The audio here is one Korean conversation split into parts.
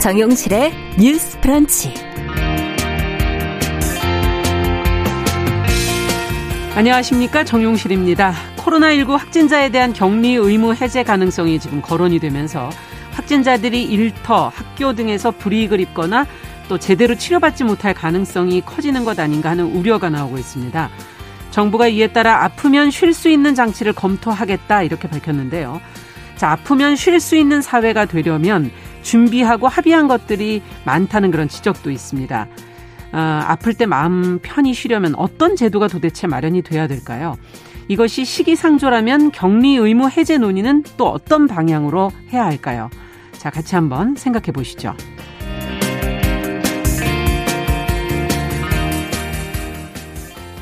정용실의 뉴스 프런치. 안녕하십니까. 정용실입니다. 코로나19 확진자에 대한 격리 의무 해제 가능성이 지금 거론이 되면서 확진자들이 일터, 학교 등에서 불이익을 입거나 또 제대로 치료받지 못할 가능성이 커지는 것 아닌가 하는 우려가 나오고 있습니다. 정부가 이에 따라 아프면 쉴 수 있는 장치를 검토하겠다 이렇게 밝혔는데요. 자, 아프면 쉴 수 있는 사회가 되려면 준비하고 합의한 것들이 많다는 그런 지적도 있습니다. 아, 아플 때 마음 편히 쉬려면 어떤 제도가 도대체 마련이 돼야 될까요? 이것이 시기상조라면 격리 의무 해제 논의는 또 어떤 방향으로 해야 할까요? 자, 같이 한번 생각해 보시죠.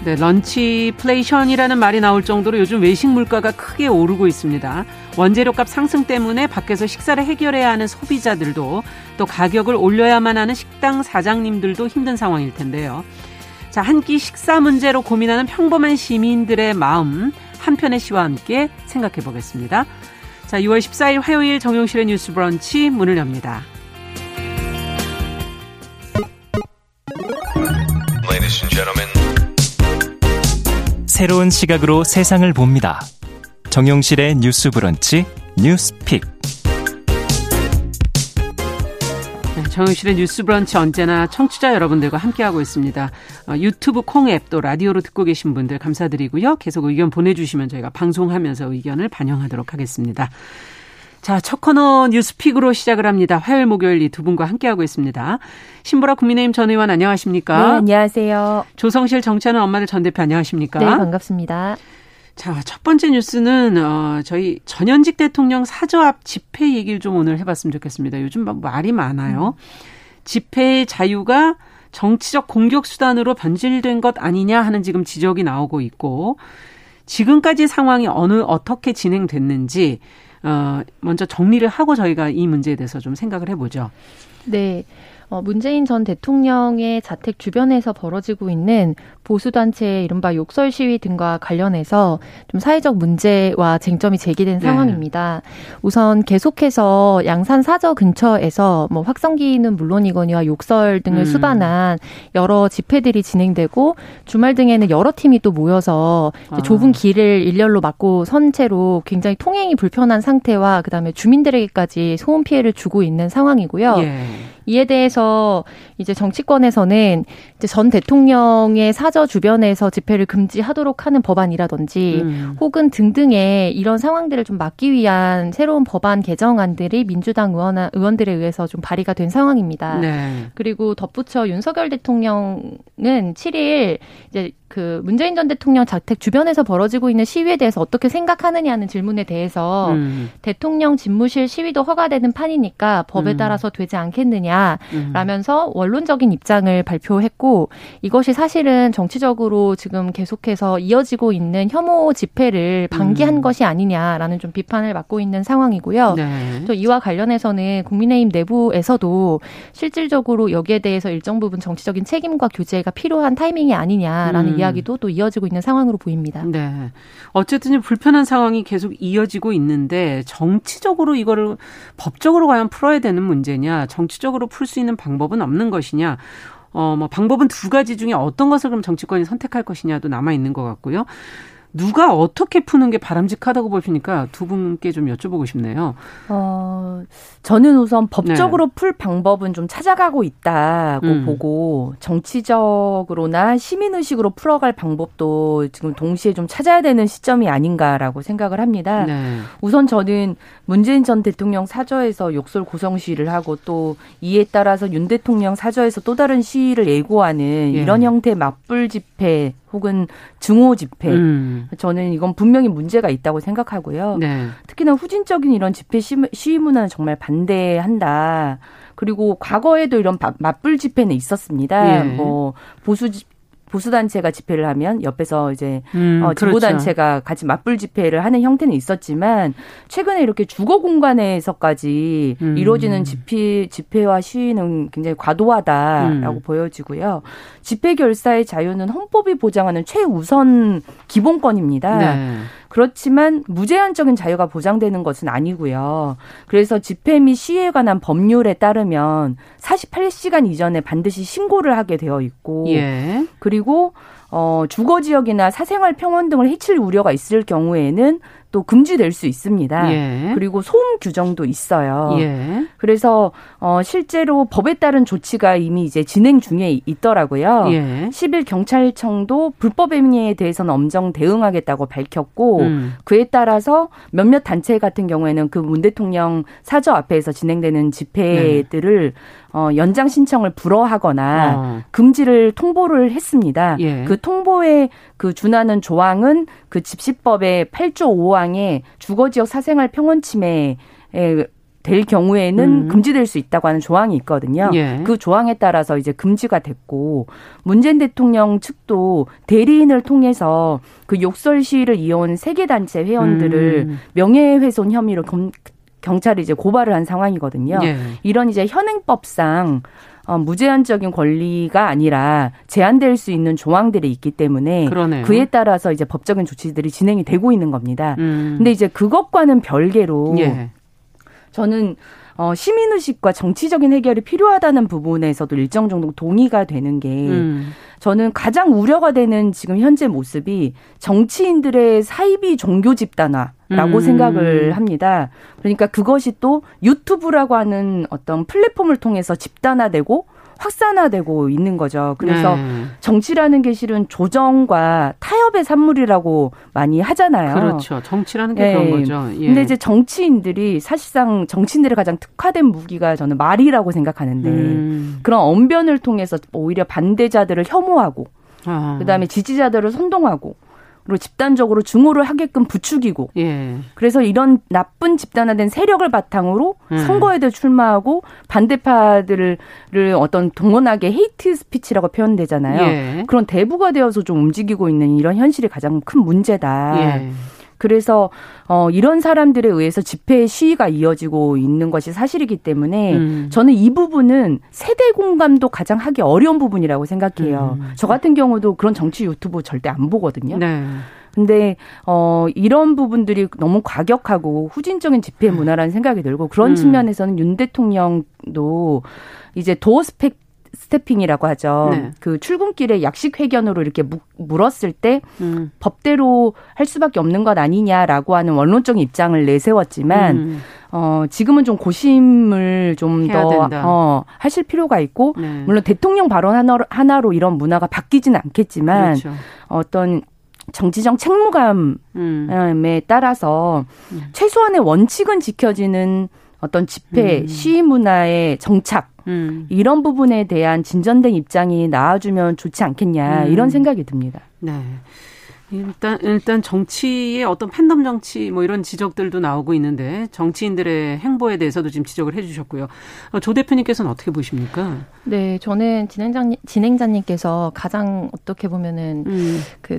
네, 런치플레이션이라는 말이 나올 정도로 요즘 외식 물가가 크게 오르고 있습니다. 원재료값 상승 때문에 밖에서 식사를 해결해야 하는 소비자들도 또 가격을 올려야만 하는 식당 사장님들도 힘든 상황일 텐데요. 자, 한 끼 식사 문제로 고민하는 평범한 시민들의 마음 한 편의 시와 함께 생각해 보겠습니다. 자, 6월 14일 화요일 정용실의 뉴스 브런치 문을 엽니다. 새로운 시각으로 세상을 봅니다. 정용실의 뉴스 브런치 뉴스픽. 네, 정용실의 뉴스 브런치 언제나 청취자 여러분들과 함께하고 있습니다. 어, 유튜브 콩앱 또 라디오로 듣고 계신 분들 감사드리고요. 계속 의견 보내주시면 저희가 방송하면서 의견을 반영하도록 하겠습니다. 자, 첫 코너 뉴스픽으로 시작을 합니다. 화요일, 목요일 이 두 분과 함께하고 있습니다. 신보라 국민의힘 전 의원 안녕하십니까? 네, 안녕하세요. 조성실 정치하는 엄마들 전 대표 안녕하십니까? 네, 반갑습니다. 자, 첫 번째 뉴스는 어 저희 전현직 대통령 사저 앞 집회 얘기를 좀 오늘 해 봤으면 좋겠습니다. 요즘 막 말이 많아요. 집회의 자유가 정치적 공격 수단으로 변질된 것 아니냐 하는 지금 지적이 나오고 있고 지금까지 상황이 어느 어떻게 진행됐는지 어 먼저 정리를 하고 저희가 이 문제에 대해서 좀 생각을 해보죠. 네. 어, 문재인 전 대통령의 자택 주변에서 벌어지고 있는 보수단체의 이른바 욕설 시위 등과 관련해서 좀 사회적 문제와 쟁점이 제기된 네. 상황입니다. 우선 계속해서 양산 사저 근처에서 뭐 확성기는 물론이거니와 욕설 등을 음. 수반한 여러 집회들이 진행되고 주말 등에는 여러 팀이 또 모여서 아. 좁은 길을 일렬로 막고 선 채로 굉장히 통행이 불편한 상태와 그다음에 주민들에게까지 소음 피해를 주고 있는 상황이고요. 예. 이에 대해서 이제 정치권에서는 이제 전 대통령의 사저 주변에서 집회를 금지하도록 하는 법안이라든지 음. 혹은 등등의 이런 상황들을 좀 막기 위한 새로운 법안 개정안들이 민주당 의원 의원들에 의해서 좀 발의가 된 상황입니다. 네. 그리고 덧붙여 윤석열 대통령은 7일 이제 그 문재인 전 대통령 자택 주변에서 벌어지고 있는 시위에 대해서 어떻게 생각하느냐는 질문에 대해서 음. 대통령 집무실 시위도 허가되는 판이니까 법에 음. 따라서 되지 않겠느냐라면서 음. 원론적인 입장을 발표했고 이것이 사실은 정치적으로 지금 계속해서 이어지고 있는 혐오 집회를 방기한 음. 것이 아니냐라는 좀 비판을 받고 있는 상황이고요. 네. 또 이와 관련해서는 국민의힘 내부에서도 실질적으로 여기에 대해서 일정 부분 정치적인 책임과 규제가 필요한 타이밍이 아니냐라는 음. 이야기도 또 이어지고 있는 상황으로 보입니다. 네. 어쨌든 불편한 상황이 계속 이어지고 있는데 정치적으로 이거를 법적으로 과연 풀어야 되는 문제냐, 정치적으로 풀 수 있는 방법은 없는 것이냐. 어, 뭐 방법은 두 가지 중에 어떤 것을 그럼 정치권이 선택할 것이냐도 남아 있는 것 같고요. 누가 어떻게 푸는 게 바람직하다고 보시니까 두 분께 좀 여쭤보고 싶네요. 어, 저는 우선 법적으로 네. 풀 방법은 좀 찾아가고 있다고 음. 보고 정치적으로나 시민의식으로 풀어갈 방법도 지금 동시에 좀 찾아야 되는 시점이 아닌가라고 생각을 합니다. 네. 우선 저는 문재인 전 대통령 사저에서 욕설 고성 시위를 하고 또 이에 따라서 윤 대통령 사저에서 또 다른 시위를 예고하는 예. 이런 형태의 맞불 집회 혹은 증오 집회. 음. 저는 이건 분명히 문제가 있다고 생각하고요. 네. 특히나 후진적인 이런 집회 시위 문화는 정말 반대한다. 그리고 과거에도 이런 맞불 집회는 있었습니다. 예. 뭐 보수 보수 단체가 집회를 하면 옆에서 이제 음, 어, 진보 단체가 그렇죠. 같이 맞불 집회를 하는 형태는 있었지만 최근에 이렇게 주거 공간에서까지 음. 이루어지는 집회 집회와 시위는 굉장히 과도하다라고 음. 보여지고요. 집회 결사의 자유는 헌법이 보장하는 최우선 기본권입니다. 네. 그렇지만 무제한적인 자유가 보장되는 것은 아니고요. 그래서 집회 및 시위에 관한 법률에 따르면 48시간 이전에 반드시 신고를 하게 되어 있고 예. 그리고 어, 주거 지역이나 사생활 평원 등을 해칠 우려가 있을 경우에는 또 금지될 수 있습니다. 예. 그리고 소음 규정도 있어요. 예. 그래서 어 실제로 법에 따른 조치가 이미 이제 진행 중에 있더라고요. 예. 10일 경찰청도 불법 행위에 대해서는 엄정 대응하겠다고 밝혔고 음. 그에 따라서 몇몇 단체 같은 경우에는 그 문 대통령 사저 앞에서 진행되는 집회들을 네. 어, 연장 신청을 불허하거나 어. 금지를 통보를 했습니다. 예. 그 통보에 그 준하는 조항은 그 집시법의 8조 5항에 주거지역 사생활 평원 침해에 될 경우에는 음. 금지될 수 있다고 하는 조항이 있거든요. 예. 그 조항에 따라서 이제 금지가 됐고 문재인 대통령 측도 대리인을 통해서 그 욕설 시위를 이어온 세계 단체 회원들을 음. 명예훼손 혐의로 검, 경찰이 이제 고발을 한 상황이거든요. 예. 이런 이제 현행법상 어, 무제한적인 권리가 아니라 제한될 수 있는 조항들이 있기 때문에 그러네요. 그에 따라서 이제 법적인 조치들이 진행이 되고 있는 겁니다. 음. 근데 이제 그것과는 별개로 예. 저는 어, 시민의식과 정치적인 해결이 필요하다는 부분에서도 일정 정도 동의가 되는 게 음. 저는 가장 우려가 되는 지금 현재 모습이 정치인들의 사이비 종교 집단화 라고 음. 생각을 합니다. 그러니까 그것이 또 유튜브라고 하는 어떤 플랫폼을 통해서 집단화되고 확산화되고 있는 거죠. 그래서 네. 정치라는 게 실은 조정과 타협의 산물이라고 많이 하잖아요. 그렇죠. 정치라는 게 네. 그런 거죠. 예. 근데 이제 정치인들이 사실상 정치인들의 가장 특화된 무기가 저는 말이라고 생각하는데 음. 그런 언변을 통해서 오히려 반대자들을 혐오하고 아. 그다음에 지지자들을 선동하고 집단적으로 증오를 하게끔 부추기고 예. 그래서 이런 나쁜 집단화된 세력을 바탕으로 음. 선거에도 출마하고 반대파들을 어떤 동원하게 hate speech라고 표현되잖아요. 예. 그런 대부가 되어서 좀 움직이고 있는 이런 현실이 가장 큰 문제다. 예. 그래서 어 이런 사람들에 의해서 집회 시위가 이어지고 있는 것이 사실이기 때문에 음. 저는 이 부분은 세대 공감도 가장 하기 어려운 부분이라고 생각해요. 음. 저 같은 경우도 그런 정치 유튜브 절대 안 보거든요. 네. 근데 어 이런 부분들이 너무 과격하고 후진적인 집회 문화라는 생각이 들고 그런 음. 측면에서는 윤 대통령도 이제 도어 스펙 스태핑이라고 하죠. 네. 그 출근길에 약식 회견으로 이렇게 물었을 때 음. 법대로 할 수밖에 없는 것 아니냐라고 하는 원론적인 입장을 내세웠지만 음. 어 지금은 좀 고심을 좀 더 어, 하실 필요가 있고 네. 물론 대통령 발언 하나로, 하나로 이런 문화가 바뀌지는 않겠지만 그렇죠. 어떤 정치적 책무감에 음. 따라서 음. 최소한의 원칙은 지켜지는 어떤 집회, 음. 시위 문화의 정착 음. 이런 부분에 대한 진전된 입장이 나와주면 좋지 않겠냐 음. 이런 생각이 듭니다. 네. 일단 일단 정치의 어떤 팬덤 정치 뭐 이런 지적들도 나오고 있는데 정치인들의 행보에 대해서도 지금 지적을 해주셨고요. 어, 조 대표님께서는 어떻게 보십니까? 네, 저는 진행자 진행자님께서 가장 어떻게 보면은 음. 그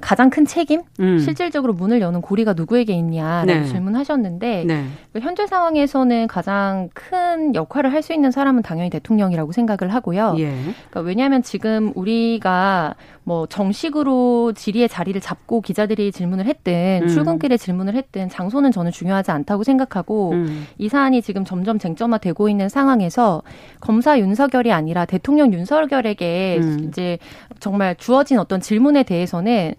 가장 큰 책임, 음. 실질적으로 문을 여는 고리가 누구에게 있냐라고 네. 질문하셨는데 네. 그 현재 상황에서는 가장 큰 역할을 할 수 있는 사람은 당연히 대통령이라고 생각을 하고요. 예. 그러니까 왜냐하면 지금 우리가 뭐 정식으로 질의의 자리를 잡고 기자들이 질문을 했든 음. 출근길에 질문을 했든 장소는 저는 중요하지 않다고 생각하고 음. 이 사안이 지금 점점 쟁점화되고 있는 상황에서 검사 윤석열이 아니라 대통령 윤석열에게 음. 이제 정말 주어진 어떤 질문에 대해서는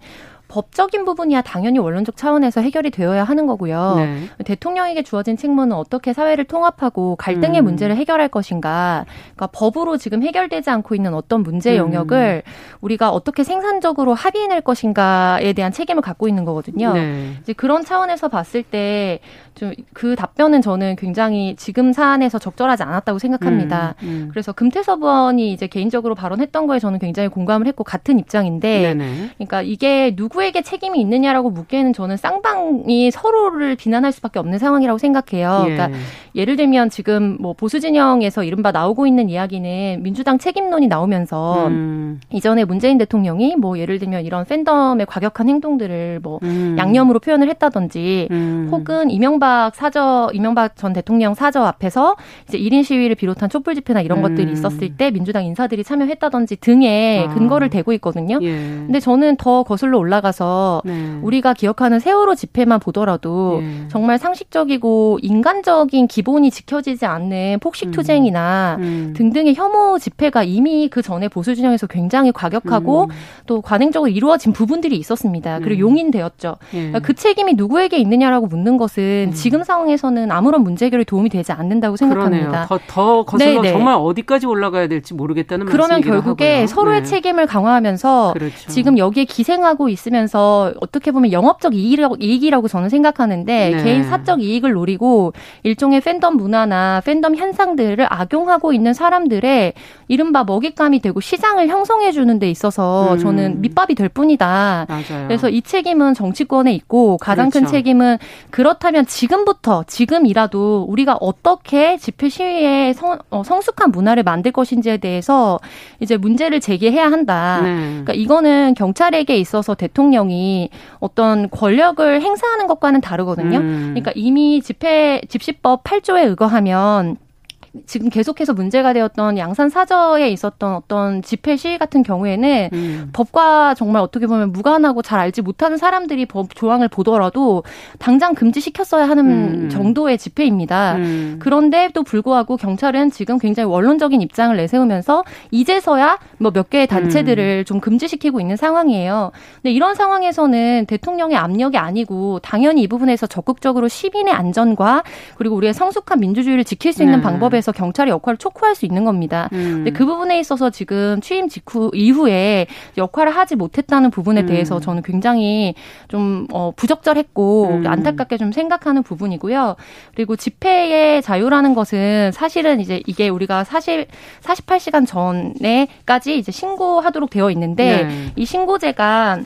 법적인 부분이야 당연히 원론적 차원에서 해결이 되어야 하는 거고요. 네. 대통령에게 주어진 책무는 어떻게 사회를 통합하고 갈등의 음. 문제를 해결할 것인가. 그러니까 법으로 지금 해결되지 않고 있는 어떤 문제 음. 영역을 음. 우리가 어떻게 생산적으로 합의해낼 것인가에 대한 책임을 갖고 있는 거거든요. 네. 이제 그런 차원에서 봤을 때좀 그 답변은 저는 굉장히 지금 사안에서 적절하지 않았다고 생각합니다. 음. 음. 그래서 금태섭 의원이 이제 개인적으로 발언했던 거에 저는 굉장히 공감을 했고 같은 입장인데, 네네. 그러니까 이게 누구에게 책임이 있느냐라고 묻기에는 저는 쌍방이 서로를 비난할 수밖에 없는 상황이라고 생각해요. 예. 그러니까 예를 들면 지금 뭐 보수 진영에서 이른바 나오고 있는 이야기는 민주당 책임론이 나오면서 음. 이전에 문재인 대통령이 뭐 예를 들면 이런 팬덤의 과격한 행동들을 뭐 음. 양념으로 표현을 했다든지 음. 혹은 이명박 이명박 사저 이명박 전 대통령 사저 앞에서 이제 1인 시위를 비롯한 촛불 집회나 이런 음. 것들이 있었을 때 민주당 인사들이 참여했다든지 등의 아. 근거를 대고 있거든요. 예. 근데 저는 더 거슬러 올라가서 네. 우리가 기억하는 세월호 집회만 보더라도 예. 정말 상식적이고 인간적인 기본이 지켜지지 않는 폭식 투쟁이나 음. 음. 등등의 혐오 집회가 이미 그 전에 보수 진영에서 굉장히 과격하고 음. 또 관행적으로 이루어진 부분들이 있었습니다. 그리고 음. 용인되었죠. 예. 그러니까 그 책임이 누구에게 있느냐라고 묻는 것은 음. 지금 상황에서는 아무런 문제 해결에 도움이 되지 않는다고 생각합니다. 그러네요. 더, 더 거슬러 네네. 정말 어디까지 올라가야 될지 모르겠다는 그러면 결국에 하고요. 서로의 네. 책임을 강화하면서 그렇죠. 지금 여기에 기생하고 있으면서 어떻게 보면 영업적 이익이라고, 이익이라고 저는 생각하는데 네. 개인 사적 이익을 노리고 일종의 팬덤 문화나 팬덤 현상들을 악용하고 있는 사람들의 이른바 먹잇감이 되고 시장을 형성해 주는 데 있어서 음. 저는 밑밥이 될 뿐이다. 맞아요. 그래서 이 책임은 정치권에 있고 가장 그렇죠. 큰 책임은 그렇다면 지 금부터 지금이라도 우리가 어떻게 집회 시위에 성, 어, 성숙한 문화를 만들 것인지에 대해서 이제 문제를 제기해야 한다. 네. 그러니까 이거는 경찰에게 있어서 대통령이 어떤 권력을 행사하는 것과는 다르거든요. 음. 그러니까 이미 집회 집시법 8조에 의거하면 지금 계속해서 문제가 되었던 양산 사저에 있었던 어떤 집회 시위 같은 경우에는 음. 법과 정말 어떻게 보면 무관하고 잘 알지 못하는 사람들이 법 조항을 보더라도 당장 금지시켰어야 하는 음. 정도의 집회입니다. 음. 그런데 또 불구하고 경찰은 지금 굉장히 원론적인 입장을 내세우면서 이제서야 뭐 몇 개의 단체들을 음. 좀 금지시키고 있는 상황이에요. 근데 이런 상황에서는 대통령의 압력이 아니고 당연히 이 부분에서 적극적으로 시민의 안전과 그리고 우리의 성숙한 민주주의를 지킬 수 있는 네. 방법에 해서 경찰의 역할을 촉구할 수 있는 겁니다. 음. 근데 그 부분에 있어서 지금 취임 직후 이후에 역할을 하지 못했다는 부분에 음. 대해서 저는 굉장히 좀 어, 부적절했고 음. 안타깝게 좀 생각하는 부분이고요. 그리고 집회의 자유라는 것은 사실은 이제 이게 우리가 사실 48시간 전에까지 이제 신고하도록 되어 있는데 네. 이 신고제가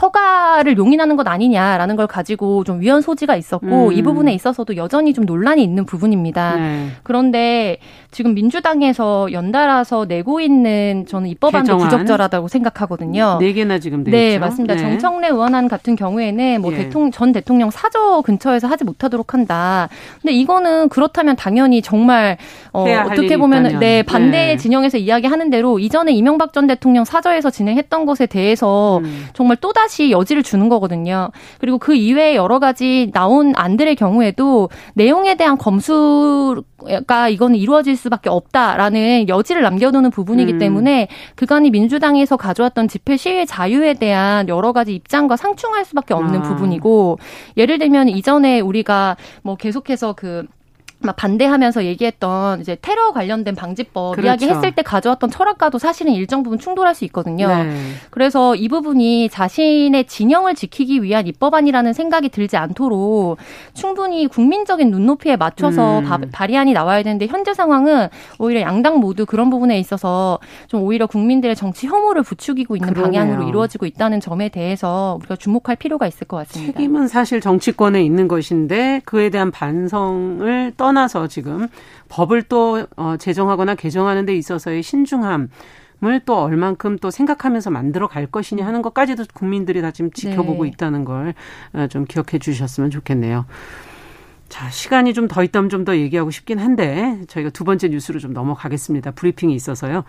허가를 용인하는 것 아니냐라는 걸 가지고 좀 위헌 소지가 있었고 음. 이 부분에 있어서도 여전히 좀 논란이 있는 부분입니다. 네. 그런데 지금 민주당에서 연달아서 내고 있는 저는 입법안도 부적절하다고 생각하거든요. 네 개나 지금 네, 있죠? 맞습니다. 네. 정청래 의원안 같은 경우에는 뭐 예. 대통령 전 대통령 사저 근처에서 하지 못하도록 한다. 근데 이거는 그렇다면 당연히 정말 어, 어떻게 보면 네 반대 네. 진영에서 이야기하는 대로 이전에 이명박 전 대통령 사저에서 진행했던 것에 대해서 음. 정말 또다시 또다시 여지를 주는 거거든요. 그리고 그 이외에 여러 가지 나온 안들의 경우에도 내용에 대한 검수가 이거는 이루어질 수밖에 없다라는 여지를 남겨두는 부분이기 음. 때문에 그간이 민주당에서 가져왔던 집회 시위 자유에 대한 여러 가지 입장과 상충할 수밖에 없는 아. 부분이고 예를 들면 이전에 우리가 뭐 계속해서 그 막 반대하면서 얘기했던 이제 테러 관련된 방지법 그렇죠. 이야기했을 때 가져왔던 철학과도 사실은 일정 부분 충돌할 수 있거든요. 네. 그래서 이 부분이 자신의 진영을 지키기 위한 입법안이라는 생각이 들지 않도록 충분히 국민적인 눈높이에 맞춰서 음. 발의안이 나와야 되는데 현재 상황은 오히려 양당 모두 그런 부분에 있어서 좀 오히려 국민들의 정치 혐오를 부추기고 있는 그러네요. 방향으로 이루어지고 있다는 점에 대해서 우리가 주목할 필요가 있을 것 같습니다. 책임은 사실 정치권에 있는 것인데 그에 대한 반성을 떠 떠나서 지금 법을 또 어, 제정하거나 개정하는 데 있어서의 신중함 을또 얼만큼 또 생각하면서 만들어 갈 것이냐 하는 것까지도 국민들이 다 지금 지켜보고 네. 있다는 걸좀 어, 기억해 주셨으면 좋겠네요. 자, 시간이 좀 더 있다면 좀 더 얘기하고 싶긴 한데 저희가 두 번째 뉴스로 좀 넘어가겠습니다. 브리핑이 있어서요.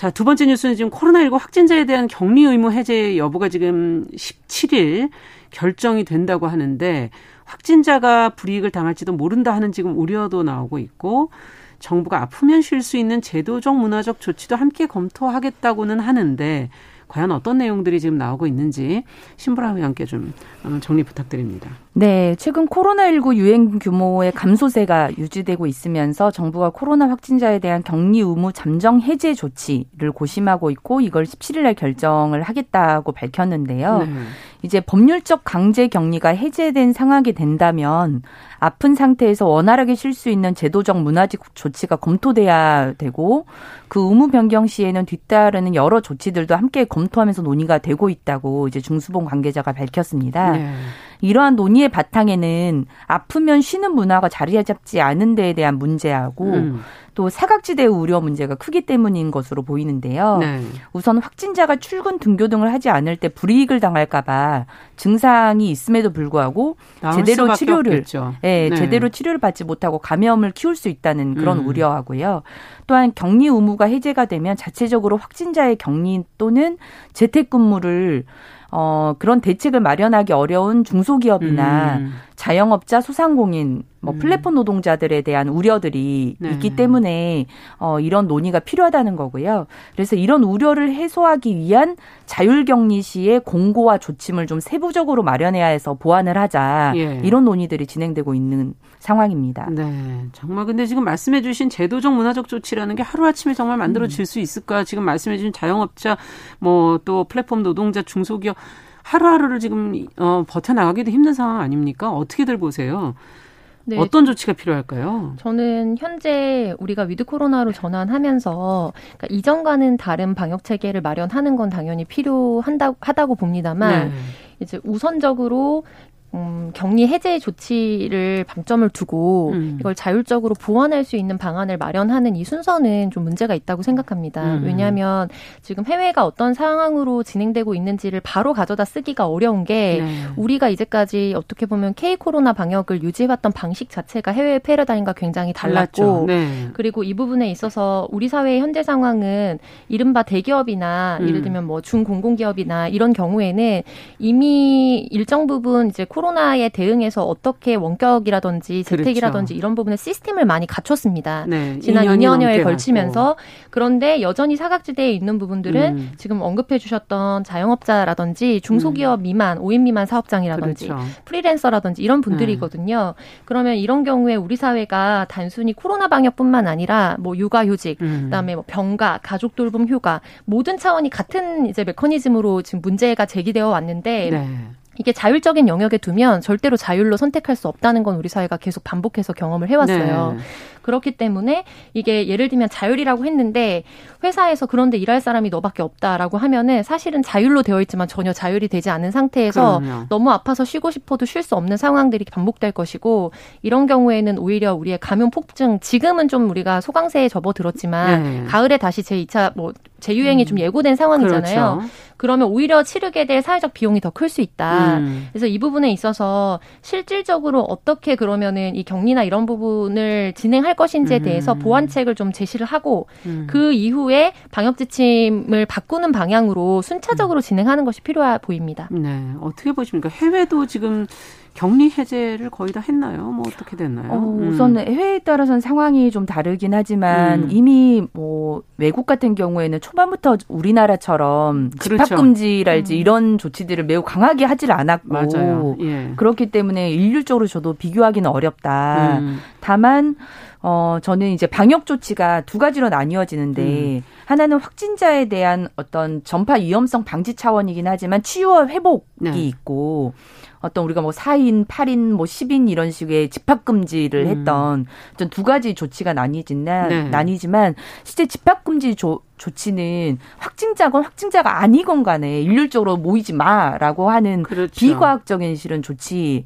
자, 두 번째 뉴스는 지금 코로나19 확진자에 대한 격리 의무 해제 여부가 지금 17일 결정이 된다고 하는데 확진자가 불이익을 당할지도 모른다 하는 지금 우려도 나오고 있고 정부가 아프면 쉴 수 있는 제도적 문화적 조치도 함께 검토하겠다고는 하는데 과연 어떤 내용들이 지금 나오고 있는지 신보라 의원께 좀 어, 정리 부탁드립니다. 네, 최근 코로나19 유행 규모의 감소세가 유지되고 있으면서 정부가 코로나 확진자에 대한 격리 의무 잠정 해제 조치를 고심하고 있고 이걸 17일 날 결정을 하겠다고 밝혔는데요. 네. 이제 법률적 강제 격리가 해제된 상황이 된다면 아픈 상태에서 원활하게 쉴 수 있는 제도적 문화적 조치가 검토돼야 되고 그 의무 변경 시에는 뒤따르는 여러 조치들도 함께 검토하면서 논의가 되고 있다고 이제 중수본 관계자가 밝혔습니다. 네. 이러한 논의의 바탕에는 아프면 쉬는 문화가 자리 잡지 않은 데에 대한 문제하고 음. 또 사각지대 우려 문제가 크기 때문인 것으로 보이는데요. 네. 우선 확진자가 출근 등교 등을 하지 않을 때 불이익을 당할까봐 증상이 있음에도 불구하고 제대로 치료를 예, 네, 제대로 치료를 받지 못하고 감염을 키울 수 있다는 그런 음. 우려하고요. 또한 격리 의무가 해제가 되면 자체적으로 확진자의 격리 또는 재택근무를 어, 그런 대책을 마련하기 어려운 중소기업이나 음. 자영업자, 소상공인, 뭐 음. 플랫폼 노동자들에 대한 우려들이 네. 있기 때문에 어, 이런 논의가 필요하다는 거고요. 그래서 이런 우려를 해소하기 위한 자율격리 시의 공고와 조침을 좀 세부적으로 마련해야 해서 보완을 하자 예. 이런 논의들이 진행되고 있는 상황입니다. 네, 정말 근데 지금 말씀해주신 제도적 문화적 조치라는 게 하루 아침에 정말 만들어질 음. 수 있을까? 지금 말씀해주신 자영업자, 뭐 또 플랫폼 노동자, 중소기업 하루하루를 지금 어, 버텨 나가기도 힘든 상황 아닙니까? 어떻게들 보세요? 네. 어떤 조치가 필요할까요? 저는 현재 우리가 with 코로나로 전환하면서 그러니까 이전과는 다른 방역 체계를 마련하는 건 당연히 필요한다 하다고 봅니다만 네. 이제 우선적으로 음, 격리 해제 조치를 방점을 두고 음. 이걸 자율적으로 보완할 수 있는 방안을 마련하는 이 순서는 좀 문제가 있다고 생각합니다. 음. 왜냐하면 지금 해외가 어떤 상황으로 진행되고 있는지를 바로 가져다 쓰기가 어려운 게 네. 우리가 이제까지 어떻게 보면 K 코로나 방역을 유지해왔던 방식 자체가 해외 패러다임과 굉장히 달랐고 네. 그리고 이 부분에 있어서 우리 사회의 현재 상황은 이른바 대기업이나 음. 예를 들면 뭐 중공공기업이나 이런 경우에는 이미 일정 부분 이제 코 코로나에 대응해서 어떻게 원격이라든지 그렇죠. 재택이라든지 그렇죠. 이런 부분에 시스템을 많이 갖췄습니다. 네, 지난 2년 여에 걸치면서 그런데 여전히 사각지대에 있는 부분들은 음. 지금 언급해 주셨던 자영업자라든지 중소기업 음. 미만, 5인 미만 사업장이라든지 그렇죠. 프리랜서라든지 이런 분들이거든요. 네. 그러면 이런 경우에 우리 사회가 단순히 코로나 방역뿐만 아니라 뭐 육아휴직, 음. 그다음에 뭐 병가, 가족 돌봄 휴가 모든 차원이 같은 이제 메커니즘으로 지금 문제가 제기되어 왔는데 네. 이게 자율적인 영역에 두면 절대로 자율로 선택할 수 없다는 건 우리 사회가 계속 반복해서 경험을 해왔어요. 네. 그렇기 때문에 이게 예를 들면 자율이라고 했는데 회사에서 그런데 일할 사람이 너밖에 없다라고 하면은 사실은 자율로 되어 있지만 전혀 자율이 되지 않은 상태에서 그럼요. 너무 아파서 쉬고 싶어도 쉴 수 없는 상황들이 반복될 것이고 이런 경우에는 오히려 우리의 감염 폭증 지금은 좀 우리가 소강세에 접어들었지만 네. 가을에 다시 제2차 뭐 재유행이 음. 좀 예고된 상황이잖아요. 그렇죠. 그러면 오히려 치르게 될 사회적 비용이 더 클 수 있다. 음. 그래서 이 부분에 있어서 실질적으로 어떻게 그러면은 이 격리나 이런 부분을 진행할 것인지에 음. 대해서 보완책을 좀 제시를 하고 음. 그 이후에 방역 지침을 바꾸는 방향으로 순차적으로 음. 진행하는 것이 필요해 보입니다. 네. 어떻게 보십니까? 해외도 지금 격리 해제를 거의 다 했나요? 뭐 어떻게 됐나요? 어, 우선 음. 해외에 따라서는 상황이 좀 다르긴 하지만 음. 이미 뭐 외국 같은 경우에는 초반부터 우리나라처럼 그렇죠. 집합금지랄지 음. 이런 조치들을 매우 강하게 하질 않았고. 예. 그렇기 때문에 일률적으로 저도 비교하기는 어렵다. 음. 다만 어, 저는 이제 방역 조치가 두 가지로 나뉘어지는데, 음. 하나는 확진자에 대한 어떤 전파 위험성 방지 차원이긴 하지만 치유와 회복이 네. 있고, 어떤 우리가 뭐 4인, 8인, 뭐 10인 이런 식의 집합 금지를 음. 했던 음. 두 가지 조치가 나뉘지만, 네. 나뉘지만, 실제 집합 금지 조, 조치는 확진자건 확진자가 아니건 간에 일률적으로 모이지 마라고 하는 그렇죠. 비과학적인 실은 조치였고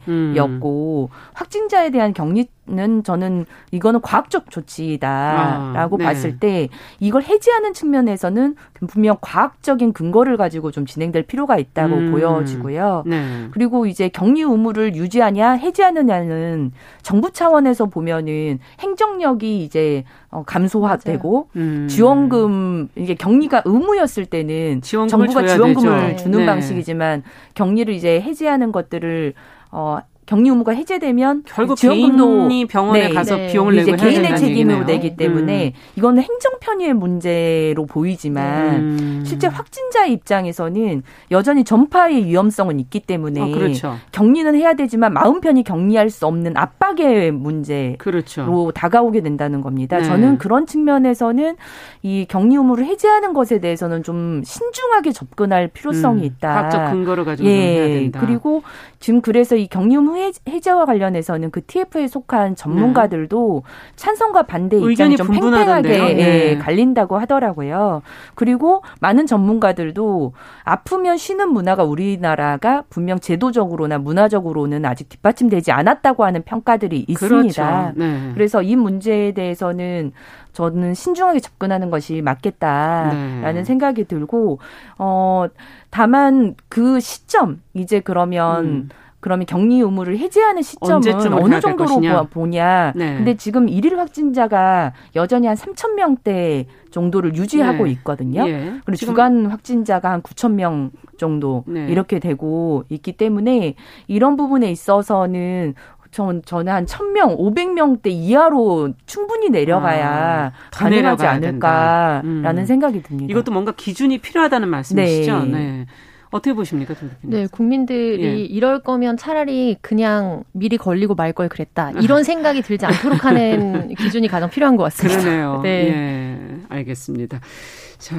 음. 확진자에 대한 격리는 저는 이거는 과학적 조치다라고 아, 네. 봤을 때 이걸 해지하는 측면에서는 분명 과학적인 근거를 가지고 좀 진행될 필요가 있다고 음. 보여지고요. 네. 그리고 이제 격리 의무를 유지하냐 해지하느냐는 정부 차원에서 보면은 행정력이 이제 어, 감소화되고 음. 지원금 이게 격리가 의무였을 때는 정부가 지원금을 되죠. 주는 네. 방식이지만 격리를 이제 해제하는 것들을 어 격리 의무가 해제되면 결국 지원금도 개인이 병원에 네, 가서 네. 비용을 내고 이제 개인의 책임으로. 내기 때문에 음. 이거는 행정 편의의 문제로 보이지만 음. 실제 확진자 입장에서는 여전히 전파의 위험성은 있기 때문에 어, 그렇죠. 격리는 해야 되지만 마음 편히 격리할 수 없는 압박의 문제로 그렇죠. 다가오게 된다는 겁니다. 네. 저는 그런 측면에서는 이 격리 의무를 해제하는 것에 대해서는 좀 신중하게 접근할 필요성이 음. 있다. 과학적 근거를 가지고 예. 해야 된다. 그리고 지금 그래서 이 격리 의무 임무 해제와 관련해서는 그 TF에 속한 전문가들도 네. 찬성과 반대 입장이 좀 팽팽하게 네. 예, 갈린다고 하더라고요. 그리고 많은 전문가들도 아프면 쉬는 문화가 우리나라가 분명 제도적으로나 문화적으로는 아직 뒷받침되지 않았다고 하는 평가들이 있습니다. 그렇죠. 네. 그래서 이 문제에 대해서는 저는 신중하게 접근하는 것이 맞겠다라는 네. 생각이 들고 어 다만 그 시점 이제 그러면 음. 그러면 격리 의무를 해제하는 시점은 어느 정도로 보냐. 네. 근데 지금 일일 확진자가 여전히 한 3천 명대 정도를 유지하고 네. 있거든요. 예. 그리고 주간 확진자가 한 9천 명 정도 네. 이렇게 되고 있기 때문에 이런 부분에 있어서는 전, 저는 한 1000명, 500명대 이하로 충분히 내려가야 아, 가능하지 않을까라는 음. 생각이 듭니다. 이것도 뭔가 기준이 필요하다는 말씀이시죠? 네. 네. 어떻게 보십니까, 네, 국민들이 예. 이럴 거면 차라리 그냥 미리 걸리고 말 걸 그랬다. 이런 생각이 들지 않도록 하는 기준이 가장 필요한 것 같습니다. 그러네요. 네. 예, 알겠습니다. 자,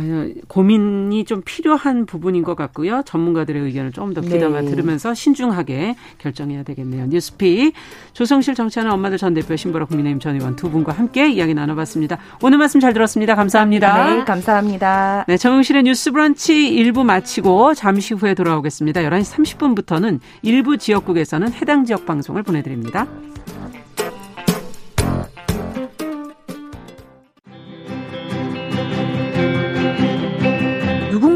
고민이 좀 필요한 부분인 것 같고요. 전문가들의 의견을 좀더 귀담아 네. 들으면서 신중하게 결정해야 되겠네요. 뉴스피 조성실 정치하는 엄마들 전 대표 신보라 국민의힘 전 의원 두 분과 함께 이야기 나눠봤습니다. 오늘 말씀 잘 들었습니다. 감사합니다. 네, 감사합니다. 네, 정영실의 뉴스 브런치 일부 마치고 잠시 후에 돌아오겠습니다. 11시 30분부터는 일부 지역국에서는 해당 지역 방송을 보내드립니다.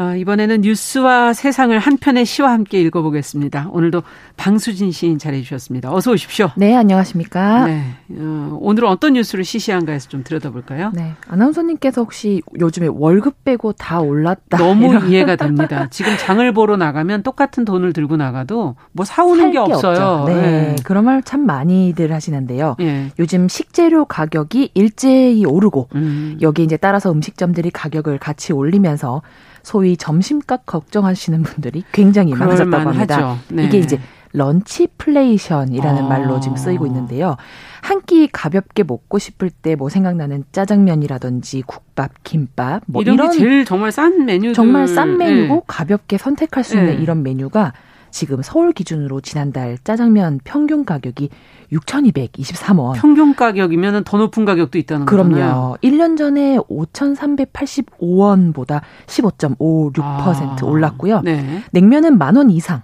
어, 이번에는 뉴스와 세상을 한 편의 시와 함께 읽어보겠습니다. 오늘도 방수진 시인 잘해 주셨습니다. 어서 오십시오. 네, 안녕하십니까. 네, 어, 오늘은 어떤 뉴스를 시시한가 해서 좀 들여다볼까요? 네, 아나운서님께서 혹시 요즘에 월급 빼고 다 올랐다. 너무 이런. 이해가 됩니다. 지금 장을 보러 나가면 똑같은 돈을 들고 나가도 뭐 사오는 게 없어요. 네, 네, 그런 말 참 많이들 하시는데요. 네. 요즘 식재료 가격이 일제히 오르고 음. 여기 이제 따라서 음식점들이 가격을 같이 올리면서 소위 점심값 걱정하시는 분들이 굉장히 많아졌다고 합니다. 네. 이게 이제 lunchflation이라는 아. 말로 지금 쓰이고 있는데요. 한 끼 가볍게 먹고 싶을 때 뭐 생각나는 짜장면이라든지 국밥, 김밥 뭐 이런, 이런 제일 정말 싼 메뉴 정말 싼 메뉴고 네. 가볍게 선택할 수 있는 네. 이런 메뉴가 지금 서울 기준으로 지난달 짜장면 평균 가격이 6,223원. 평균 가격이면 더 높은 가격도 있다는 그럼요. 거잖아요. 1년 전에 5,385원보다 15.56% 아, 올랐고요. 네. 냉면은 만 원 이상.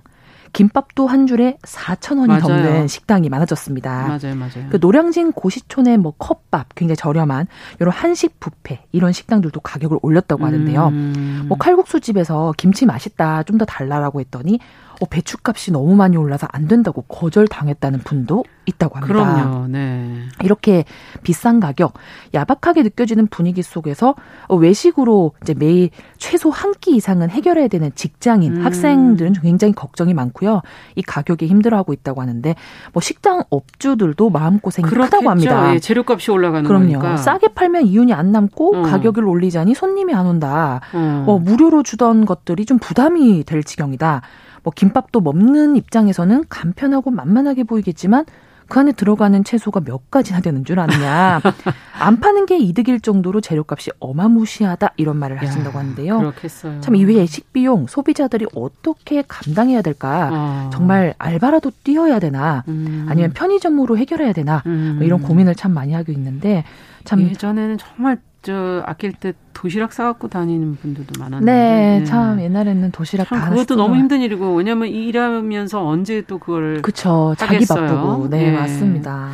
김밥도 한 줄에 4천 원이 넘는 식당이 많아졌습니다. 맞아요, 맞아요. 그 노량진 고시촌의 뭐 컵밥 굉장히 저렴한 이런 한식 뷔페 이런 식당들도 가격을 올렸다고 하는데요. 음. 뭐 칼국수 집에서 김치 맛있다 좀 더 달라라고 했더니 어, 배추값이 너무 많이 올라서 안 된다고 거절당했다는 분도 있다고 합니다. 그럼요. 네. 이렇게 비싼 가격, 야박하게 느껴지는 분위기 속에서 외식으로 이제 매일 최소 한 끼 이상은 해결해야 되는 직장인, 음. 학생들은 굉장히 걱정이 많고요. 이 가격에 힘들어하고 있다고 하는데 뭐 식당 업주들도 마음고생이 그렇겠죠. 크다고 합니다. 예, 재료값이 올라가는 그럼요. 거니까. 싸게 팔면 이윤이 안 남고 어. 가격을 올리자니 손님이 안 온다. 어. 어, 무료로 주던 것들이 좀 부담이 될 지경이다. 뭐 김밥도 먹는 입장에서는 간편하고 만만하게 보이겠지만 그 안에 들어가는 채소가 몇 가지나 되는 줄 아느냐. 안 파는 게 이득일 정도로 재료값이 어마무시하다 이런 말을 하신다고 하는데요. 그렇겠어요. 참 이외에 식비용 소비자들이 어떻게 감당해야 될까? 어. 정말 알바라도 뛰어야 되나? 음. 아니면 편의점으로 해결해야 되나? 음. 뭐 이런 고민을 참 많이 하고 있는데 참 예전에는 정말 저 아낄 때 도시락 싸갖고 다니는 분들도 많았는데. 네, 네. 참 옛날에는 도시락 참 그것도 너무 힘든 일이고 왜냐면 일하면서 언제 또 그걸 그쵸 자기 바쁘고 네, 네, 맞습니다.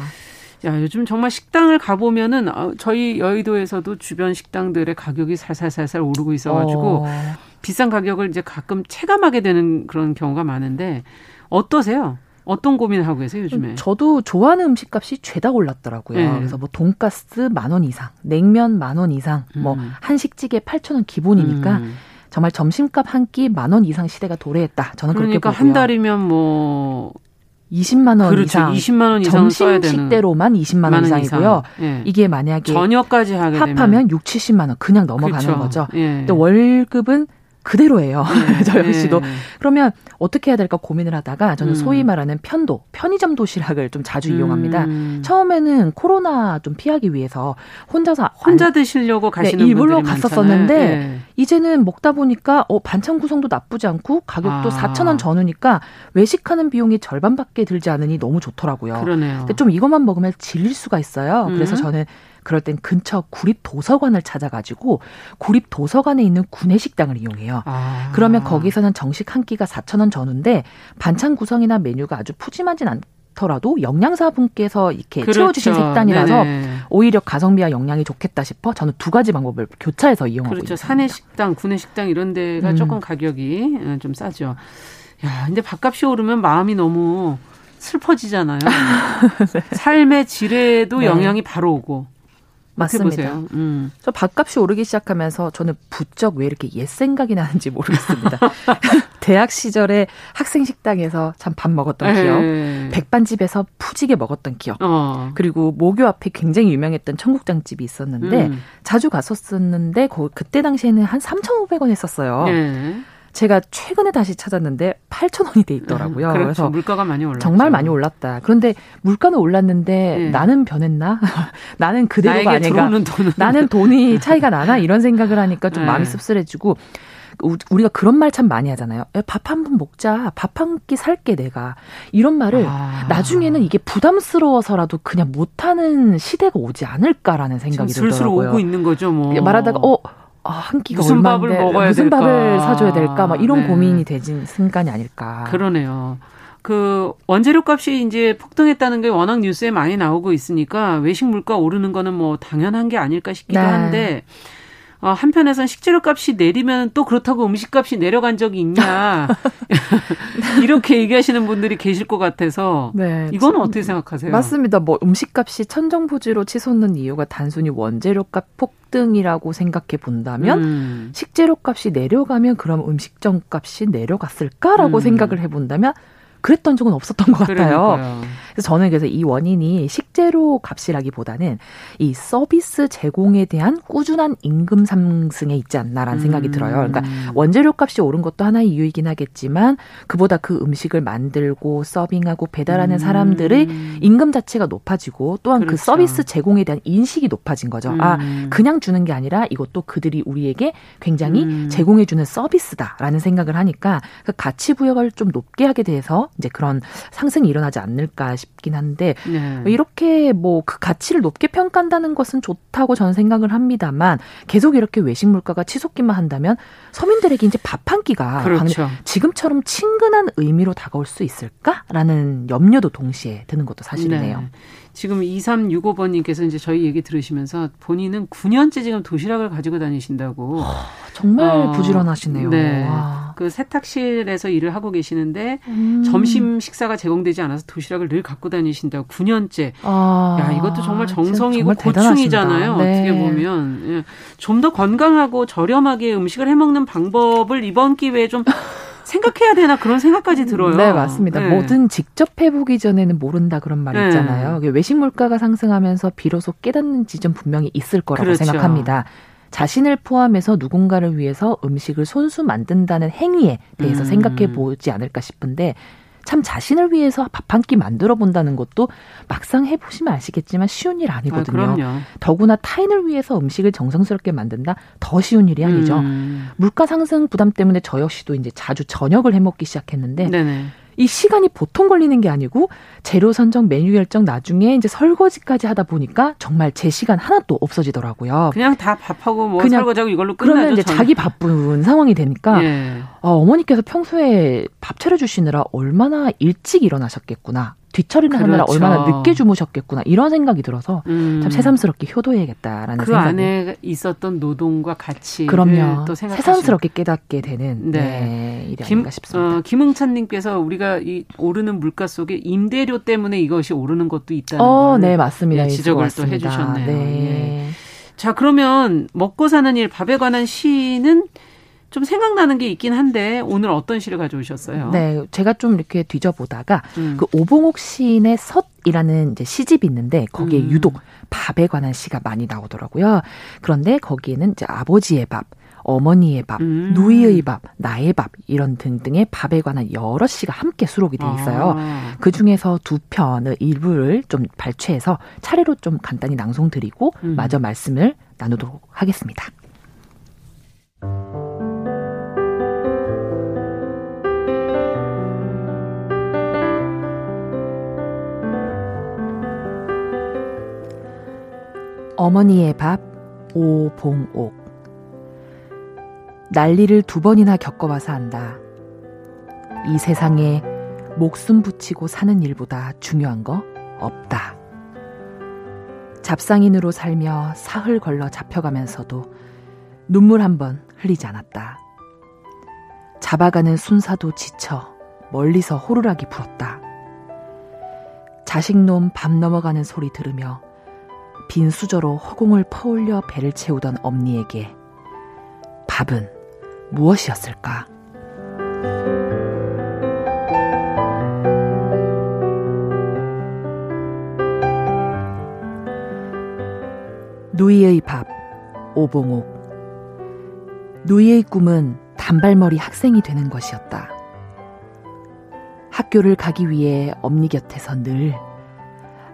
야, 요즘 정말 식당을 가보면은 어, 저희 여의도에서도 주변 식당들의 가격이 살살살살 오르고 있어가지고 어. 비싼 가격을 이제 가끔 체감하게 되는 그런 경우가 많은데 어떠세요? 어떤 고민을 하고 계세요 요즘에? 저도 좋아하는 음식값이 죄다 올랐더라고요. 네. 그래서 뭐 돈가스 만 원 이상, 냉면 만 원 이상, 뭐 음. 뭐 한식찌개 8천 원 기본이니까 음. 정말 점심값 한 끼 만 원 이상 시대가 도래했다. 저는 그러니까 그렇게 보고요. 한 달이면 뭐 20만 원 그렇죠. 이상. 20만 원 이상 점심 식대로만 20만 원 이상이고요. 이상. 예. 이게 만약에 저녁까지 하게 합하면 되면. 6, 70만 원 그냥 넘어가는 그렇죠. 거죠. 예. 또 월급은 그대로예요. 네. 저 역시도. 네. 그러면 어떻게 해야 될까 고민을 하다가 저는 음. 소위 말하는 편도, 편의점 도시락을 좀 자주 음. 이용합니다. 처음에는 코로나 좀 피하기 위해서 혼자서 혼자 안, 드시려고 네, 가시는 네, 일부러 갔었었는데 네. 이제는 먹다 보니까 어 반찬 구성도 나쁘지 않고 가격도 아. 4천 원 전후니까 외식하는 비용이 절반밖에 들지 않으니 너무 좋더라고요. 그러네요. 근데 좀 이것만 먹으면 질릴 수가 있어요. 음. 그래서 저는 그럴 땐 근처 구립 도서관을 찾아가지고 구립 도서관에 있는 구내식당을 이용해요. 아. 그러면 거기서는 정식 한 끼가 4천 원 전후인데 반찬 구성이나 메뉴가 아주 푸짐하진 않. 더라도 영양사분께서 이렇게 그렇죠. 채워주신 식단이라서 네네. 오히려 가성비와 영양이 좋겠다 싶어 저는 두 가지 방법을 교차해서 이용하고 그렇죠. 있습니다. 사내 식당, 구내 식당 이런 데가 음. 조금 가격이 어, 좀 싸죠. 야, 근데 밥값이 오르면 마음이 너무 슬퍼지잖아요. 네. 삶의 질에도 네. 영향이 바로 오고. 맞습니다. 음. 저 밥값이 오르기 시작하면서 저는 부쩍 왜 이렇게 옛 생각이 나는지 모르겠습니다. 대학 시절에 학생 식당에서 참 밥 먹었던 기억, 에이. 백반집에서 푸지게 먹었던 기억, 어. 그리고 모교 앞에 굉장히 유명했던 청국장집이 있었는데 음. 자주 갔었었는데 그때 당시에는 한 3,500원 했었어요. 네. 제가 최근에 다시 찾았는데 8천 원이 돼 있더라고요. 음, 그렇죠. 그래서 물가가 많이 올랐죠. 정말 많이 올랐다. 그런데 물가는 올랐는데 네. 나는 변했나? 나는 그대로가 아닌가? 나는 돈이 차이가 나나? 이런 생각을 하니까 좀 네. 마음이 씁쓸해지고 우리가 그런 말 참 많이 하잖아요. 밥 한 번 먹자. 밥 한 끼 살게 내가. 이런 말을 아. 나중에는 이게 부담스러워서라도 그냥 못하는 시대가 오지 않을까라는 생각이 들더라고요. 슬슬 오고 있는 거죠. 뭐. 말하다가 어 아, 한 끼가 무슨 얼마인데 밥을 먹어야 무슨 될까? 밥을 사줘야 될까? 막 이런 네. 고민이 되진 순간이 아닐까. 그러네요. 그 원재료 값이 이제 폭등했다는 게 워낙 뉴스에 많이 나오고 있으니까 외식 물가 오르는 거는 뭐 당연한 게 아닐까 싶기도 네. 한데 어, 한편에선 식재료 값이 내리면 또 그렇다고 음식 값이 내려간 적이 있냐. 이렇게 얘기하시는 분들이 계실 것 같아서. 네. 이거는 어떻게 생각하세요? 맞습니다. 뭐 음식 값이 천정부지로 치솟는 이유가 단순히 원재료 값 폭 등이라고 생각해 본다면 음. 식재료 값이 내려가면 그럼 음식점 값이 내려갔을까라고 음. 생각을 해 본다면 그랬던 적은 없었던 것 같아요. 그러니까요. 그래서 저는 그래서 이 원인이 식재료 값이라기보다는 이 서비스 제공에 대한 꾸준한 임금 상승에 있지 않나라는 음. 생각이 들어요. 그러니까 원재료 값이 오른 것도 하나의 이유이긴 하겠지만 그보다 그 음식을 만들고 서빙하고 배달하는 음. 사람들의 임금 자체가 높아지고 또한 그 그렇죠. 그 서비스 제공에 대한 인식이 높아진 거죠. 아, 음. 아, 그냥 주는 게 아니라 이것도 그들이 우리에게 굉장히 음. 제공해 주는 서비스다라는 생각을 하니까 그 가치 부여를 좀 높게 하게 돼서 이제 그런 상승이 일어나지 않을까 싶긴 한데 네. 이렇게 뭐 그 가치를 높게 평가한다는 것은 좋다고 저는 생각을 합니다만 계속 이렇게 외식 물가가 치솟기만 한다면 서민들에게 이제 밥 한 끼가 그렇죠. 지금처럼 친근한 의미로 다가올 수 있을까라는 염려도 동시에 드는 것도 사실이네요. 네. 지금 2365번님께서 이제 저희 얘기 들으시면서 본인은 9년째 지금 도시락을 가지고 다니신다고. 정말 어, 부지런하시네요. 네. 와. 그 세탁실에서 일을 하고 계시는데 음. 점심 식사가 제공되지 않아서 도시락을 늘 갖고 다니신다고 9년째. 아. 야, 이것도 정말 정성이고 정말 고충이잖아요. 네. 어떻게 보면. 예. 좀더 건강하고 저렴하게 음식을 해 먹는 방법을 이번 기회에 좀 생각해야 되나 그런 생각까지 들어요. 네, 맞습니다. 네. 뭐든 직접 해보기 전에는 모른다 그런 말 네. 있잖아요. 외식 물가가 상승하면서 비로소 깨닫는 지점 분명히 있을 거라고 그렇죠. 생각합니다. 자신을 포함해서 누군가를 위해서 음식을 손수 만든다는 행위에 대해서 음. 생각해 보지 않을까 싶은데 참 자신을 위해서 밥 한 끼 만들어 본다는 것도 막상 해보시면 아시겠지만 쉬운 일 아니거든요. 아, 더구나 타인을 위해서 음식을 정성스럽게 만든다 더 쉬운 일이 아니죠. 음. 물가 상승 부담 때문에 저 역시도 이제 자주 저녁을 해 먹기 시작했는데 네네. 이 시간이 보통 걸리는 게 아니고 재료 선정, 메뉴 결정 나중에 이제 설거지까지 하다 보니까 정말 제 시간 하나도 없어지더라고요. 그냥 다 밥하고 뭐 그냥 설거지하고 이걸로 끝나죠. 그러면 이제 저는. 자기 바쁜 상황이 되니까 예. 어, 어머니께서 평소에 밥 차려 주시느라 얼마나 일찍 일어나셨겠구나. 뒤처리를 그렇죠. 하느라 얼마나 늦게 주무셨겠구나 이런 생각이 들어서 음. 참 새삼스럽게 효도해야겠다라는 그 생각이. 안에 있었던 노동과 가치 그럼요. 또 새삼스럽게 깨닫게 되는 네. 네, 일이 김, 아닌가 싶습니다. 어, 김흥찬님께서 우리가 이 오르는 물가 속에 임대료 때문에 이것이 오르는 것도 있다는 어, 네 맞습니다. 네, 지적을 또 해주셨네요. 네. 예. 자 그러면 먹고 사는 일 밥에 관한 시는 좀 생각나는 게 있긴 한데 오늘 어떤 시를 가져오셨어요? 네, 제가 좀 이렇게 뒤져보다가 음. 그 오봉옥 시인의 섣이라는 이제 시집이 있는데 거기에 음. 유독 밥에 관한 시가 많이 나오더라고요. 그런데 거기에는 이제 아버지의 밥, 어머니의 밥, 음. 누이의 밥, 나의 밥 이런 등등의 밥에 관한 여러 시가 함께 수록이 돼 있어요. 아. 그 중에서 두 편의 일부를 좀 발췌해서 차례로 좀 간단히 낭송드리고 음. 마저 말씀을 나누도록 하겠습니다. 어머니의 밥 오봉옥 난리를 두 번이나 겪어봐서 안다. 이 세상에 목숨 붙이고 사는 일보다 중요한 거 없다. 잡상인으로 살며 사흘 걸러 잡혀가면서도 눈물 한 번 흘리지 않았다. 잡아가는 순사도 지쳐 멀리서 호루라기 불었다. 자식놈 밤 넘어가는 소리 들으며 빈 수저로 허공을 퍼올려 배를 채우던 엄니에게 밥은 무엇이었을까? 누이의 밥, 오봉옥. 누이의 꿈은 단발머리 학생이 되는 것이었다. 학교를 가기 위해 엄니 곁에서 늘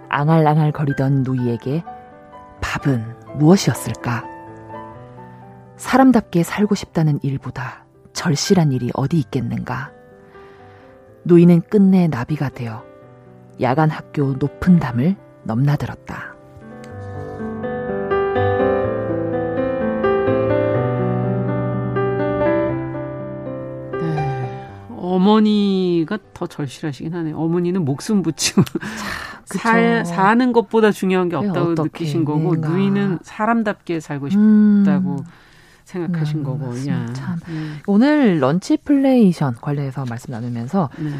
앙알앙알 거리던 누이에게 답은 무엇이었을까? 사람답게 살고 싶다는 일보다 절실한 일이 어디 있겠는가? 노인은 끝내 나비가 되어 야간 학교 높은 담을 넘나들었다. 네, 어머니가 더 절실하시긴 하네요. 어머니는 목숨 붙이고 살, 사는 것보다 중요한 게 없다고 느끼신 거고 뭔가. 누이는 사람답게 살고 음. 싶다고 음. 생각하신 네, 거고. 야. 참. 음. 오늘 런치 플레이션 관련해서 말씀 나누면서 네.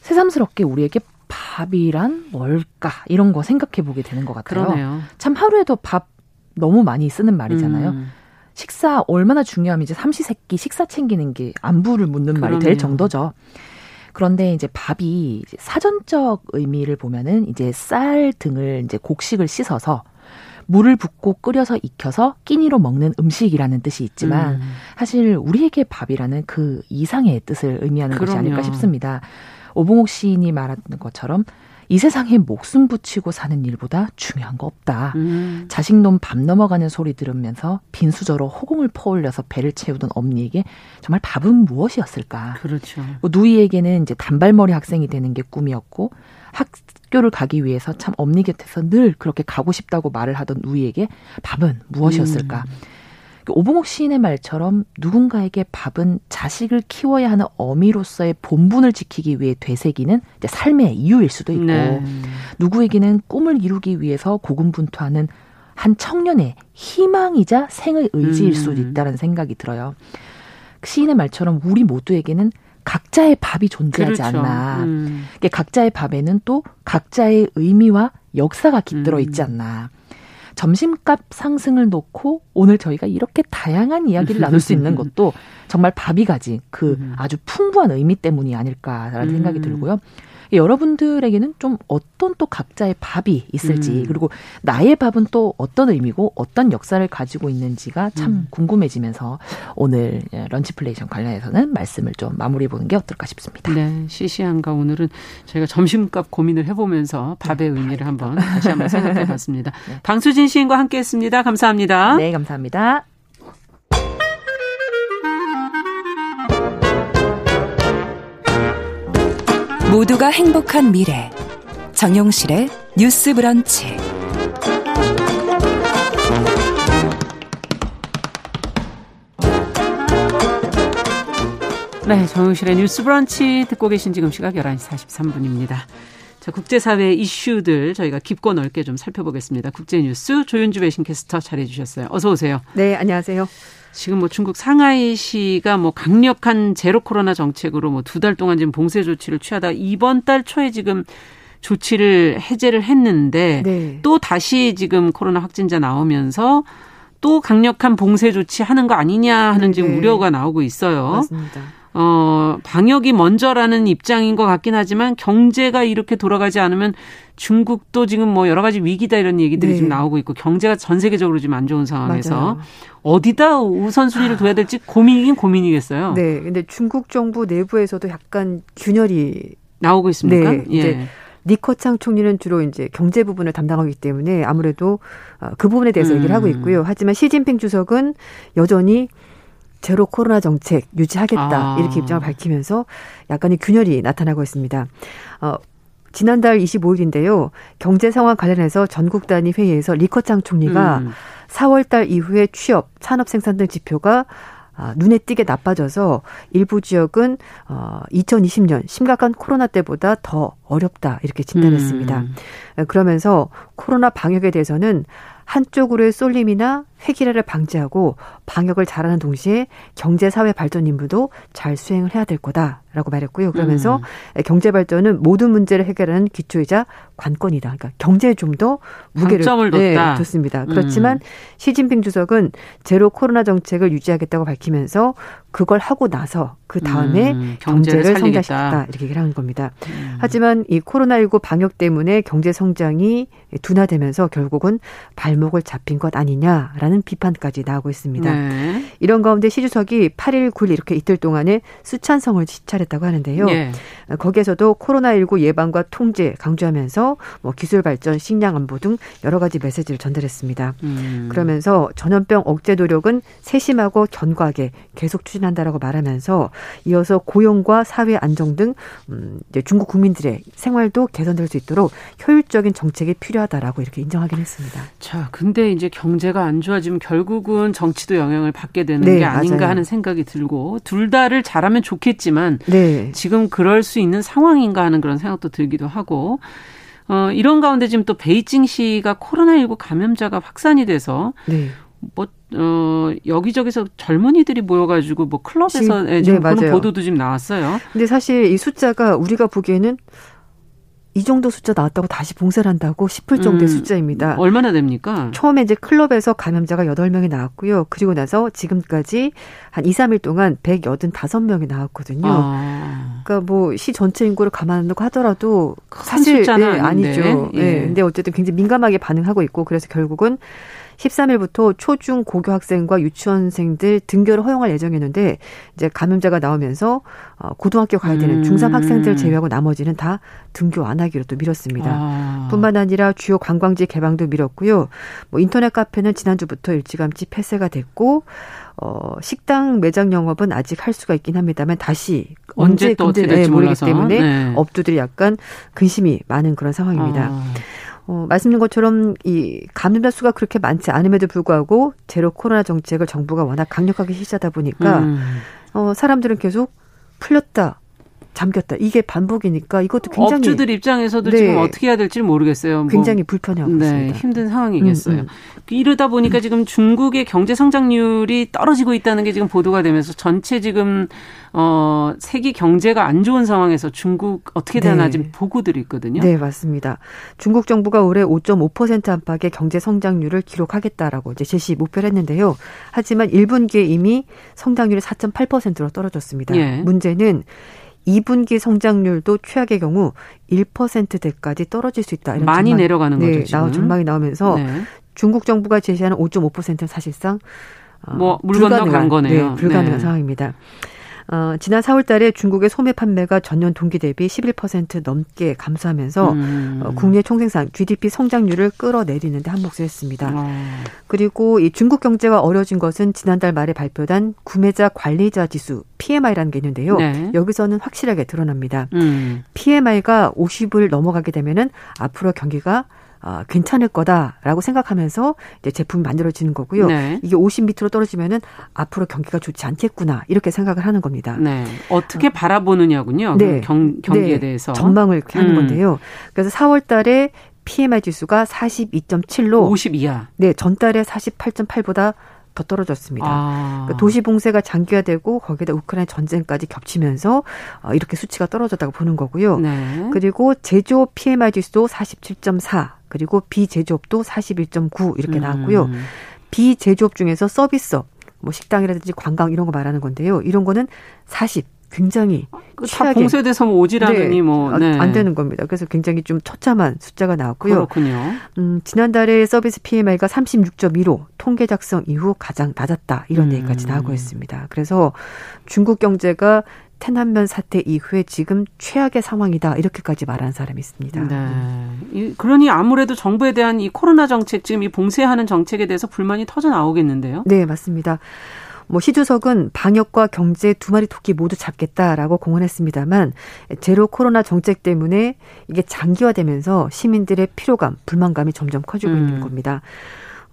새삼스럽게 우리에게 밥이란 뭘까 이런 거 생각해 보게 되는 것 같아요. 그러네요. 참 하루에도 밥 너무 많이 쓰는 말이잖아요. 음. 식사 얼마나 중요하면 이제 삼시세끼 식사 챙기는 게 안부를 묻는 그러네요. 말이 될 정도죠. 그런데 이제 밥이 사전적 의미를 보면은 이제 쌀 등을 이제 곡식을 씻어서 물을 붓고 끓여서 익혀서 끼니로 먹는 음식이라는 뜻이 있지만 음. 사실 우리에게 밥이라는 그 이상의 뜻을 의미하는 그럼요. 것이 아닐까 싶습니다. 오봉옥 시인이 말하는 것처럼 이 세상에 목숨 붙이고 사는 일보다 중요한 거 없다. 음. 자식놈 밤 넘어가는 소리 들으면서 빈수저로 허공을 퍼올려서 배를 채우던 엄니에게 정말 밥은 무엇이었을까? 그렇죠. 뭐 누이에게는 이제 단발머리 학생이 되는 게 꿈이었고 학교를 가기 위해서 참 엄니 곁에서 늘 그렇게 가고 싶다고 말을 하던 누이에게 밥은 무엇이었을까? 음. 오봉옥 시인의 말처럼 누군가에게 밥은 자식을 키워야 하는 어미로서의 본분을 지키기 위해 되새기는 삶의 이유일 수도 있고 네. 누구에게는 꿈을 이루기 위해서 고군분투하는 한 청년의 희망이자 생의 의지일 음. 수도 있다는 생각이 들어요. 시인의 말처럼 우리 모두에게는 각자의 밥이 존재하지 그렇죠. 않나. 음. 각자의 밥에는 또 각자의 의미와 역사가 깃들어 있지 음. 않나. 점심값 상승을 놓고 오늘 저희가 이렇게 다양한 이야기를 나눌 수 있는 것도 정말 밥이 가진 그 음. 아주 풍부한 의미 때문이 아닐까라는 생각이 음. 들고요. 여러분들에게는 좀 어떤 또 각자의 밥이 있을지 음. 그리고 나의 밥은 또 어떤 의미고 어떤 역사를 가지고 있는지가 참 음. 궁금해지면서 오늘 런치플레이션 관련해서는 말씀을 좀 마무리해 보는 게 어떨까 싶습니다. 네, 시시한가 오늘은 저희가 점심값 고민을 해보면서 밥의 네. 의미를 한번 다시 한번 생각해 봤습니다. 네. 방수진 시인과 함께했습니다. 감사합니다. 네, 감사합니다. 모두가 행복한 미래 정용실의 뉴스 브런치 네, 정용실의 뉴스 브런치 듣고 계신 지금 시각 11시 43분입니다. 자, 국제사회 이슈들 저희가 깊고 넓게 좀 살펴보겠습니다. 국제뉴스 조윤주 배신캐스터 잘해주셨어요. 어서 오세요. 네, 안녕하세요. 지금 뭐 중국 상하이시가 뭐 강력한 제로 코로나 정책으로 뭐 두 달 동안 지금 봉쇄 조치를 취하다 이번 달 초에 지금 조치를 해제를 했는데 네. 또 다시 지금 코로나 확진자 나오면서 또 강력한 봉쇄 조치 하는 거 아니냐 하는 지금 네. 우려가 나오고 있어요. 맞습니다. 어, 방역이 먼저라는 입장인 것 같긴 하지만 경제가 이렇게 돌아가지 않으면 중국도 지금 뭐 여러 가지 위기다 이런 얘기들이 네. 지금 나오고 있고 경제가 전 세계적으로 지금 안 좋은 상황에서 맞아요. 어디다 우선순위를 둬야 될지 고민이긴 고민이겠어요. 네. 근데 중국 정부 내부에서도 약간 균열이 나오고 있습니까? 네. 예. 니커창 총리는 주로 이제 경제 부분을 담당하기 때문에 아무래도 어, 그 부분에 대해서 음. 얘기를 하고 있고요. 하지만 시진핑 주석은 여전히 제로 코로나 정책 유지하겠다 아. 이렇게 입장을 밝히면서 약간의 균열이 나타나고 있습니다. 어, 지난달 25일인데요. 경제 상황 관련해서 전국 단위 회의에서 리커창 총리가 음. 4월 달 이후에 취업, 산업 생산 등 지표가 아, 눈에 띄게 나빠져서 일부 지역은 어 2020년 심각한 코로나 때보다 더 어렵다 이렇게 진단했습니다. 음. 그러면서 코로나 방역에 대해서는 한쪽으로의 쏠림이나 획일화를 방지하고 방역을 잘하는 동시에 경제 사회 발전 임무도 잘 수행을 해야 될 거다라고 말했고요. 그러면서 음. 경제 발전은 모든 문제를 해결하는 기초이자 관건이다. 그러니까 경제에 좀 더 무게를 네, 뒀습니다. 그렇지만 음. 시진핑 주석은 제로 코로나 정책을 유지하겠다고 밝히면서 그걸 하고 나서 그 다음에 음, 경제를, 경제를 성장시켰다 이렇게 얘기를 하는 겁니다. 음. 하지만 이 코로나19 방역 때문에 경제 성장이 둔화되면서 결국은 발목을 잡힌 것 아니냐라는 비판까지 나오고 있습니다. 네. 이런 가운데 시 주석이 8일, 9일 이렇게 이틀 동안에 수찬성을 시찰했다고 하는데요. 네. 거기에서도 코로나19 예방과 통제 강조하면서 뭐 기술 발전, 식량 안보 등 여러 가지 메시지를 전달했습니다. 음. 그러면서 전염병 억제 노력은 세심하고 견고하게 계속 추진한다라고 말하면서 이어서 고용과 사회 안정 등 음, 중국 국민들의 생활도 개선될 수 있도록 효율적인 정책이 필요하다라고 이렇게 인정하긴 했습니다. 자, 근데 이제 경제가 안 좋아지 면 결국은 정치도 영향을 받게 되는 네, 게 아닌가 맞아요. 하는 생각이 들고 둘 다를 잘하면 좋겠지만 네. 지금 그럴 수 있는 상황인가 하는 그런 생각도 들기도 하고 어, 이런 가운데 지금 또 베이징시가 코로나19 감염자가 확산이 돼서 네. 뭐, 어, 여기저기서 젊은이들이 모여가지고 뭐 클럽에서 지금, 네, 지금 네, 그런 보도도 지금 나왔어요. 근데 사실 이 숫자가 우리가 보기에는 이 정도 숫자 나왔다고 다시 봉쇄를 한다고 싶을 정도의 음, 숫자입니다. 얼마나 됩니까? 처음에 이제 클럽에서 감염자가 8명이 나왔고요. 그리고 나서 지금까지 한 2, 3일 동안 185명이 나왔거든요. 아. 그러니까 뭐 시 전체 인구를 감안하고 하더라도 사실 네, 아니죠. 예. 네. 근데 어쨌든 굉장히 민감하게 반응하고 있고 그래서 결국은 13일부터 초중 고교 학생과 유치원생들 등교를 허용할 예정이었는데 이제 감염자가 나오면서 어, 고등학교 가야 되는 중3 음. 학생들 제외하고 나머지는 다 등교 안 하기로 또 미뤘습니다. 아. 뿐만 아니라 주요 관광지 개방도 미뤘고요. 뭐 인터넷 카페는 지난주부터 일찌감치 폐쇄가 됐고 어, 식당 매장 영업은 아직 할 수가 있긴 합니다만 다시 언제, 언제 또 어떻게 될지 모르기 때문에 네. 업주들이 약간 근심이 많은 그런 상황입니다. 아. 어, 말씀드린 것처럼 이 감염자 수가 그렇게 많지 않음에도 불구하고 제로 코로나 정책을 정부가 워낙 강력하게 실시하다 보니까 음. 어, 사람들은 계속 풀렸다. 잠겼다. 이게 반복이니까 이것도 굉장히 업주들 입장에서도 네. 지금 어떻게 해야 될지 모르겠어요. 뭐. 굉장히 불편해하고 네, 있습니다. 힘든 상황이겠어요. 음, 음. 이러다 보니까 지금 중국의 경제 성장률이 떨어지고 있다는 게 지금 보도가 되면서 전체 지금 어 세계 경제가 안 좋은 상황에서 중국 어떻게 되나 네. 지금 보고들이 있거든요. 네, 맞습니다. 중국 정부가 올해 5.5% 안팎의 경제 성장률을 기록하겠다라고 이제 제시 목표를 했는데요. 하지만 1분기에 이미 성장률이 4.8%로 떨어졌습니다. 예. 문제는 2분기 성장률도 최악의 경우 1%대까지 떨어질 수 있다. 이런 많이 전망, 내려가는 네, 거죠. 나온 전망이 나오면서 네. 중국 정부가 제시하는 5.5%는 사실상 어, 뭐물 건너 간 거네요. 네, 불가능한 네. 상황입니다. 어, 지난 4월 달에 중국의 소매 판매가 전년 동기 대비 11% 넘게 감소하면서 음. 어, 국내 총생산 GDP 성장률을 끌어내리는데 한몫을 했습니다. 어. 그리고 이 중국 경제가 어려진 것은 지난달 말에 발표된 구매자 관리자 지수 PMI라는 게 있는데요. 네. 여기서는 확실하게 드러납니다. 음. PMI가 50을 넘어가게 되면은 앞으로 경기가 어, 괜찮을 거다라고 생각하면서 이제 제품이 만들어지는 거고요. 네. 이게 50 밑으로 떨어지면은 앞으로 경기가 좋지 않겠구나 이렇게 생각을 하는 겁니다. 네. 어떻게 어. 바라보느냐군요. 네. 경, 경기에 네. 대해서 전망을 이렇게 하는 음. 건데요. 그래서 4월 달에 PMI 지수가 42.7로 50 이하. 네, 전달에 48.8보다 더 떨어졌습니다. 아. 그러니까 도시 봉쇄가 장기화되고 거기에다 우크라이나 전쟁까지 겹치면서 어, 이렇게 수치가 떨어졌다고 보는 거고요. 네. 그리고 제조업 PMI 지수도 47.4 그리고 비제조업도 41.9 이렇게 나왔고요. 음. 비제조업 중에서 서비스업 뭐 식당이라든지 관광 이런 거 말하는 건데요. 이런 거는 40 굉장히 그다 봉쇄돼서 뭐 오지라느니 네, 뭐 네. 안 되는 겁니다. 그래서 굉장히 좀 처참한 숫자가 나왔고요. 그렇군요. 음, 지난달에 서비스 PMI가 36.2로 통계 작성 이후 가장 낮았다 이런 음. 얘기까지 나오고 있습니다. 그래서 중국 경제가 태난면 사태 이후에 지금 최악의 상황이다 이렇게까지 말하는 사람이 있습니다. 네. 그러니 아무래도 정부에 대한 이 코로나 정책 지금 이 봉쇄하는 정책에 대해서 불만이 터져 나오겠는데요. 네 맞습니다. 뭐 시주석은 방역과 경제 두 마리 토끼 모두 잡겠다라고 공언했습니다만 제로 코로나 정책 때문에 이게 장기화되면서 시민들의 피로감, 불만감이 점점 커지고 음. 있는 겁니다.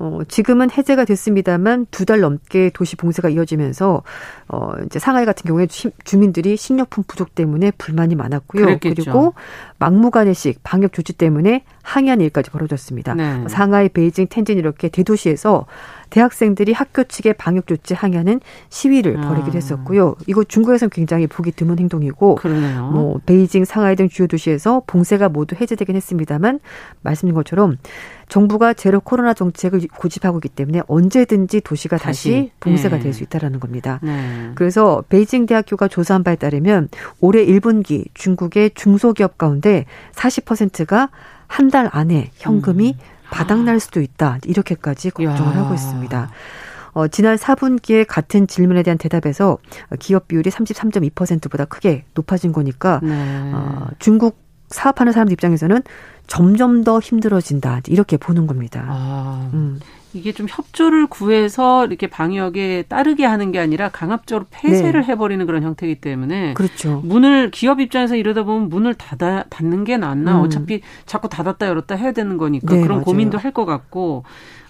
어, 지금은 해제가 됐습니다만 두 달 넘게 도시 봉쇄가 이어지면서 어, 이제 상하이 같은 경우에 시, 주민들이 식료품 부족 때문에 불만이 많았고요. 그랬겠죠. 그리고 막무가내식 방역 조치 때문에 항의한 일까지 벌어졌습니다. 네. 상하이, 베이징, 텐진 이렇게 대도시에서 대학생들이 학교 측의 방역 조치 항의하는 시위를 아. 벌이기도 했었고요. 이거 중국에서는 굉장히 보기 드문 행동이고 그러네요. 뭐 베이징, 상하이 등 주요 도시에서 봉쇄가 모두 해제되긴 했습니다만 말씀드린 것처럼 정부가 제로 코로나 정책을 고집하고 있기 때문에 언제든지 도시가 다시, 다시 봉쇄가 네. 될수 있다라는 겁니다. 네. 그래서 베이징 대학교가 조사한 바에 따르면 올해 1분기 중국의 중소기업 가운데 40%가 한 달 안에 현금이 음. 바닥날 수도 있다. 이렇게까지 걱정을 야. 하고 있습니다. 어, 지난 4분기에 같은 질문에 대한 대답에서 기업 비율이 33.2%보다 크게 높아진 거니까 네. 어, 중국 사업하는 사람들 입장에서는 점점 더 힘들어진다 이렇게 보는 겁니다. 아, 음. 이게 좀 협조를 구해서 이렇게 방역에 따르게 하는 게 아니라 강압적으로 폐쇄를 네. 해버리는 그런 형태이기 때문에 그렇죠. 문을 기업 입장에서 이러다 보면 문을 닫아 닫는 게 낫나 음. 어차피 자꾸 닫았다 열었다 해야 되는 거니까 네, 그런 맞아요. 고민도 할 것 같고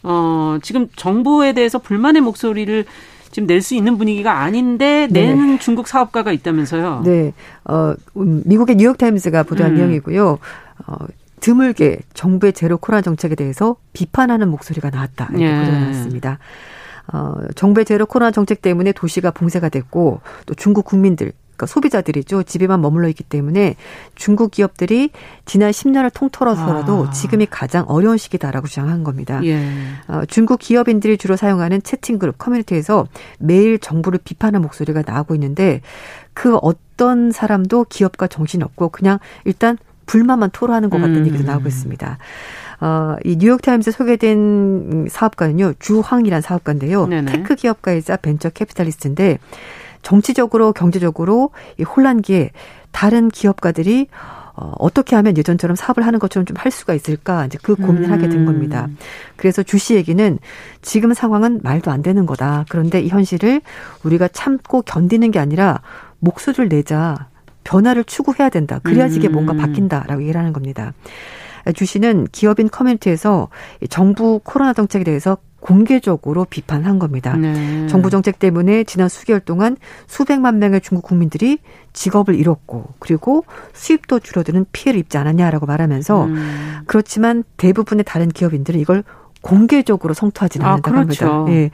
어 지금 정부에 대해서 불만의 목소리를 지금 낼 수 있는 분위기가 아닌데 네. 내는 네. 중국 사업가가 있다면서요? 네, 어 음, 미국의 뉴욕 타임스가 보도한 음. 내용이고요. 어, 드물게 정부의 제로 코로나 정책에 대해서 비판하는 목소리가 나왔다. 이렇게 예. 보도가 나왔습니다. 어, 정부의 제로 코로나 정책 때문에 도시가 봉쇄가 됐고 또 중국 국민들 그러니까 소비자들이죠. 집에만 머물러 있기 때문에 중국 기업들이 지난 10년을 통틀어서라도 아. 지금이 가장 어려운 시기다라고 주장한 겁니다. 예. 어, 중국 기업인들이 주로 사용하는 채팅 그룹 커뮤니티에서 매일 정부를 비판하는 목소리가 나오고 있는데 그 어떤 사람도 기업가 정신 없고 그냥 일단 불만만 토로하는 것 같다는 음. 얘기도 나오고 있습니다. 어, 이 뉴욕타임스 소개된 사업가는요, 주황이란 사업가인데요. 네네. tech 기업가이자 venture capitalist인데, 정치적으로, 경제적으로 이 혼란기에 다른 기업가들이 어, 어떻게 하면 예전처럼 사업을 하는 것처럼 좀 할 수가 있을까 이제 그 고민을 음. 하게 된 겁니다. 그래서 주씨 얘기는 지금 상황은 말도 안 되는 거다. 그런데 이 현실을 우리가 참고 견디는 게 아니라 목소리를 내자. 변화를 추구해야 된다. 그래야지 이게 뭔가 음. 바뀐다라고 얘기를 하는 겁니다. 주 씨는 기업인 커뮤니티에서 정부 코로나 정책에 대해서 공개적으로 비판한 겁니다. 네. 정부 정책 때문에 지난 수개월 동안 수백만 명의 중국 국민들이 직업을 잃었고 그리고 수입도 줄어드는 피해를 입지 않았냐라고 말하면서 음. 그렇지만 대부분의 다른 기업인들은 이걸 공개적으로 성토하지는 아, 않는다고 그렇죠. 합니다.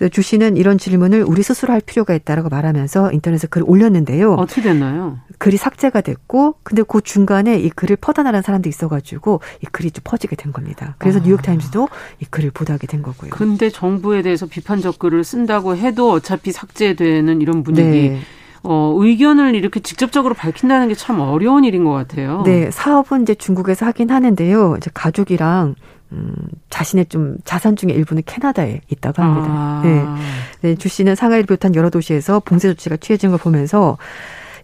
예. 주 씨는 이런 질문을 우리 스스로 할 필요가 있다라고 말하면서 인터넷에 글을 올렸는데요. 어떻게 됐나요? 글이 삭제가 됐고, 근데 그 중간에 이 글을 퍼다나는 사람도 있어가지고 이 글이 좀 퍼지게 된 겁니다. 그래서 아. 뉴욕 타임즈도 이 글을 보도하게 된 거고요. 근데 정부에 대해서 비판적 글을 쓴다고 해도 어차피 삭제되는 이런 분위기. 네. 어, 의견을 이렇게 직접적으로 밝힌다는 게 참 어려운 일인 것 같아요. 네, 사업은 이제 중국에서 하긴 하는데요. 이제 가족이랑 음, 자신의 좀 자산 중에 일부는 캐나다에 있다고 합니다. 아. 네. 네. 주 씨는 상하이를 비롯한 여러 도시에서 봉쇄 조치가 취해진 걸 보면서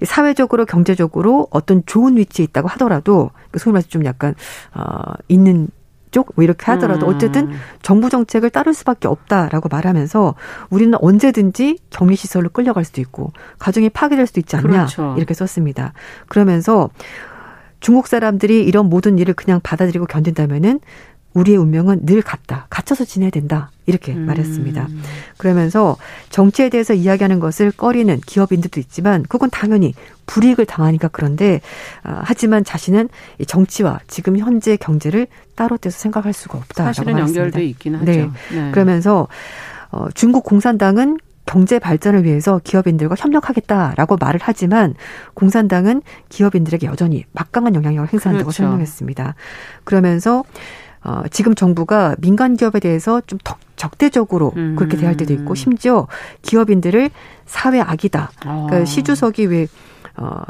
사회적으로 경제적으로 어떤 좋은 위치에 있다고 하더라도 그 소위 말해서 좀 약간 어 있는 쪽 뭐 이렇게 하더라도 음. 어쨌든 정부 정책을 따를 수밖에 없다라고 말하면서 우리는 언제든지 격리 시설로 끌려갈 수도 있고 가정이 파괴될 수도 있지 않냐 그렇죠. 이렇게 썼습니다. 그러면서 중국 사람들이 이런 모든 일을 그냥 받아들이고 견딘다면은 우리의 운명은 늘 같다. 갇혀서 지내야 된다. 이렇게 음. 말했습니다. 그러면서 정치에 대해서 이야기하는 것을 꺼리는 기업인들도 있지만 그건 당연히 불이익을 당하니까 그런데 아, 하지만 자신은 정치와 지금 현재 경제를 따로 떼서 생각할 수가 없다라고 사실은 연결돼 있긴 하죠. 네. 네. 그러면서 어, 중국 공산당은 경제 발전을 위해서 기업인들과 협력하겠다라고 말을 하지만 공산당은 기업인들에게 여전히 막강한 영향력을 행사한다고 그렇죠. 설명했습니다. 그러면서 어, 지금 정부가 민간 기업에 대해서 좀 더, 적대적으로 음. 그렇게 대할 때도 있고 심지어 기업인들을 사회 악이다. 어. 그러니까 시 주석이 왜 어,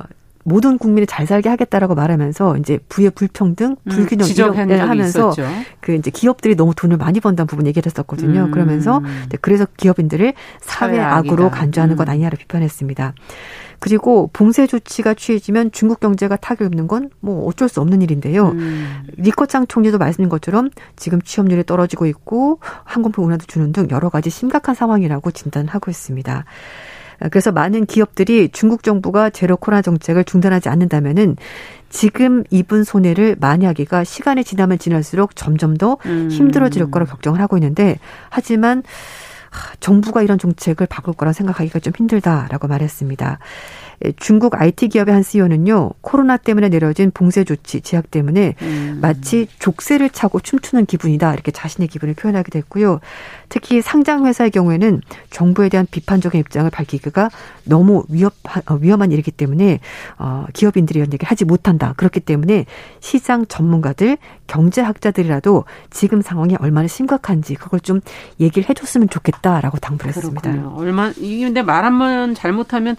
모든 국민이 잘 살게 하겠다라고 말하면서 이제 부의 불평등, 음, 불균형 음, 이런 하면서 있었죠. 그 이제 기업들이 너무 돈을 많이 번다는 부분 얘기를 했었거든요. 음. 그러면서 그래서 기업인들을 사회 악으로 간주하는 것 음. 아니냐를 비판했습니다. 그리고 봉쇄 조치가 취해지면 중국 경제가 타격 입는 건 뭐 어쩔 수 없는 일인데요. 음. 리커창 총리도 말씀인 것처럼 지금 취업률이 떨어지고 있고 항공표 운하도 주는 등 여러 가지 심각한 상황이라고 진단하고 있습니다. 그래서 많은 기업들이 중국 정부가 제로 코로나 정책을 중단하지 않는다면은 지금 입은 손해를 만약이가 시간이 지나면 지날수록 점점 더 음. 힘들어질 거라 걱정을 하고 있는데 하지만 정부가 이런 정책을 바꿀 거라 생각하기가 좀 힘들다라고 말했습니다. 예, 중국 IT 기업의 한 CEO는요, 코로나 때문에 내려진 봉쇄 조치, 제약 때문에 음. 마치 족쇄를 차고 춤추는 기분이다. 이렇게 자신의 기분을 표현하기도 했고요. 특히 상장 회사의 경우에는 정부에 대한 비판적인 입장을 밝히기가 너무 위협, 어, 위험한 일이기 때문에, 어, 기업인들이 이런 얘기를 하지 못한다. 그렇기 때문에 시장 전문가들, 경제학자들이라도 지금 상황이 얼마나 심각한지 그걸 좀 얘기를 해줬으면 좋겠다라고 당부를 했습니다. 얼마, 이게 근데 말 한 번 잘못하면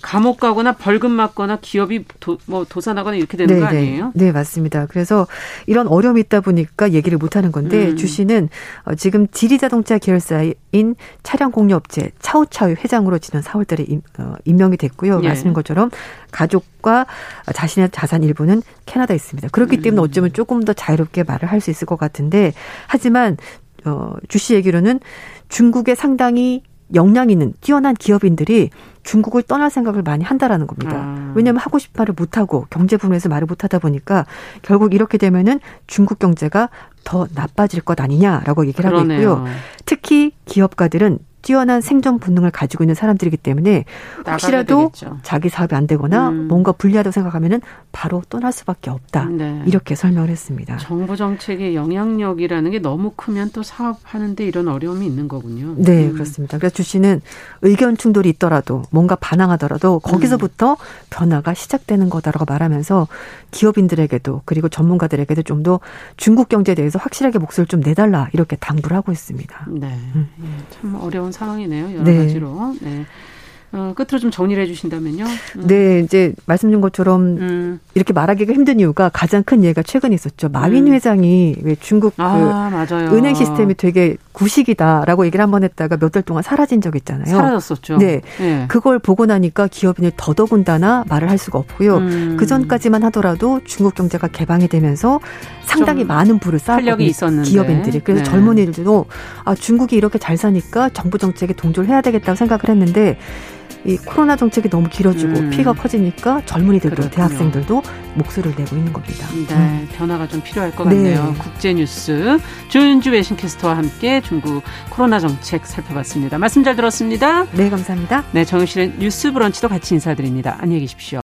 감옥 가거나 벌금 맞거나 기업이 도, 뭐 도산하거나 이렇게 되는 네거 네. 아니에요? 네, 맞습니다. 그래서 이런 어려움이 있다 보니까 얘기를 못 하는 건데 음. 주 씨는 어, 지금 지리자동차 계열사인 차량 공유업체 차우차우 회장으로 지난 4월 달에 임, 어, 임명이 됐고요. 예. 말씀인 것처럼 가족과 자신의 자산 일부는 캐나다에 있습니다. 그렇기 때문에 음. 어쩌면 조금 더 자유롭게 말을 할 수 있을 것 같은데 하지만 어, 주씨 얘기로는 중국에 상당히 역량 있는 뛰어난 기업인들이 중국을 떠날 생각을 많이 한다라는 겁니다. 아. 왜냐하면 하고 싶은 말을 못하고 경제 부분에서 말을 못하다 보니까 결국 이렇게 되면은 중국 경제가 더 나빠질 것 아니냐라고 얘기를 그러네요. 하고 있고요. 특히 기업가들은 뛰어난 생존 본능을 가지고 있는 사람들이기 때문에 혹시라도 자기 사업이 안 되거나 음. 뭔가 불리하다고 생각하면은 바로 떠날 수밖에 없다. 네. 이렇게 설명을 했습니다. 정부 정책의 영향력이라는 게 너무 크면 또 사업하는데 이런 어려움이 있는 거군요. 네, 음. 그렇습니다. 그래서 주 씨는 의견 충돌이 있더라도 뭔가 반항하더라도 거기서부터 음. 변화가 시작되는 거다라고 말하면서 기업인들에게도 그리고 전문가들에게도 좀 더 중국 경제에 대해서 확실하게 목소리를 좀 내달라 이렇게 당부를 하고 있습니다. 네, 음. 예, 참 어려운 상황이네요. 여러 네. 가지로. 네. 어, 끝으로 좀 정리를 해주신다면요. 음. 네, 이제 말씀드린 것처럼 음. 이렇게 말하기가 힘든 이유가 가장 큰 예가 최근에 있었죠. 마윈 음. 회장이 왜 중국 아, 그. 은행 시스템이 되게 구식이다라고 얘기를 한 번 했다가 몇 달 동안 사라진 적 있잖아요. 사라졌었죠. 네, 네. 그걸 보고 나니까 기업인이 더더군다나 말을 할 수가 없고요. 음. 그 전까지만 하더라도 중국 경제가 개방이 되면서 상당히 많은 부를 쌓았고 기업인들이 그래서 네. 젊은이들도 아 중국이 이렇게 잘 사니까 정부 정책에 동조를 해야 되겠다고 생각을 했는데 이 코로나 정책이 너무 길어지고 음. 피해가 커지니까 젊은이들도 그렇군요. 대학생들도 목소리를 내고 있는 겁니다. 네, 음. 변화가 좀 필요할 것 같네요. 네. 국제 뉴스 조윤주 외신캐스터와 함께 중국 코로나 정책 살펴봤습니다. 말씀 잘 들었습니다. 네, 감사합니다. 네, 정유실의 뉴스 브런치도 같이 인사드립니다. 안녕히 계십시오.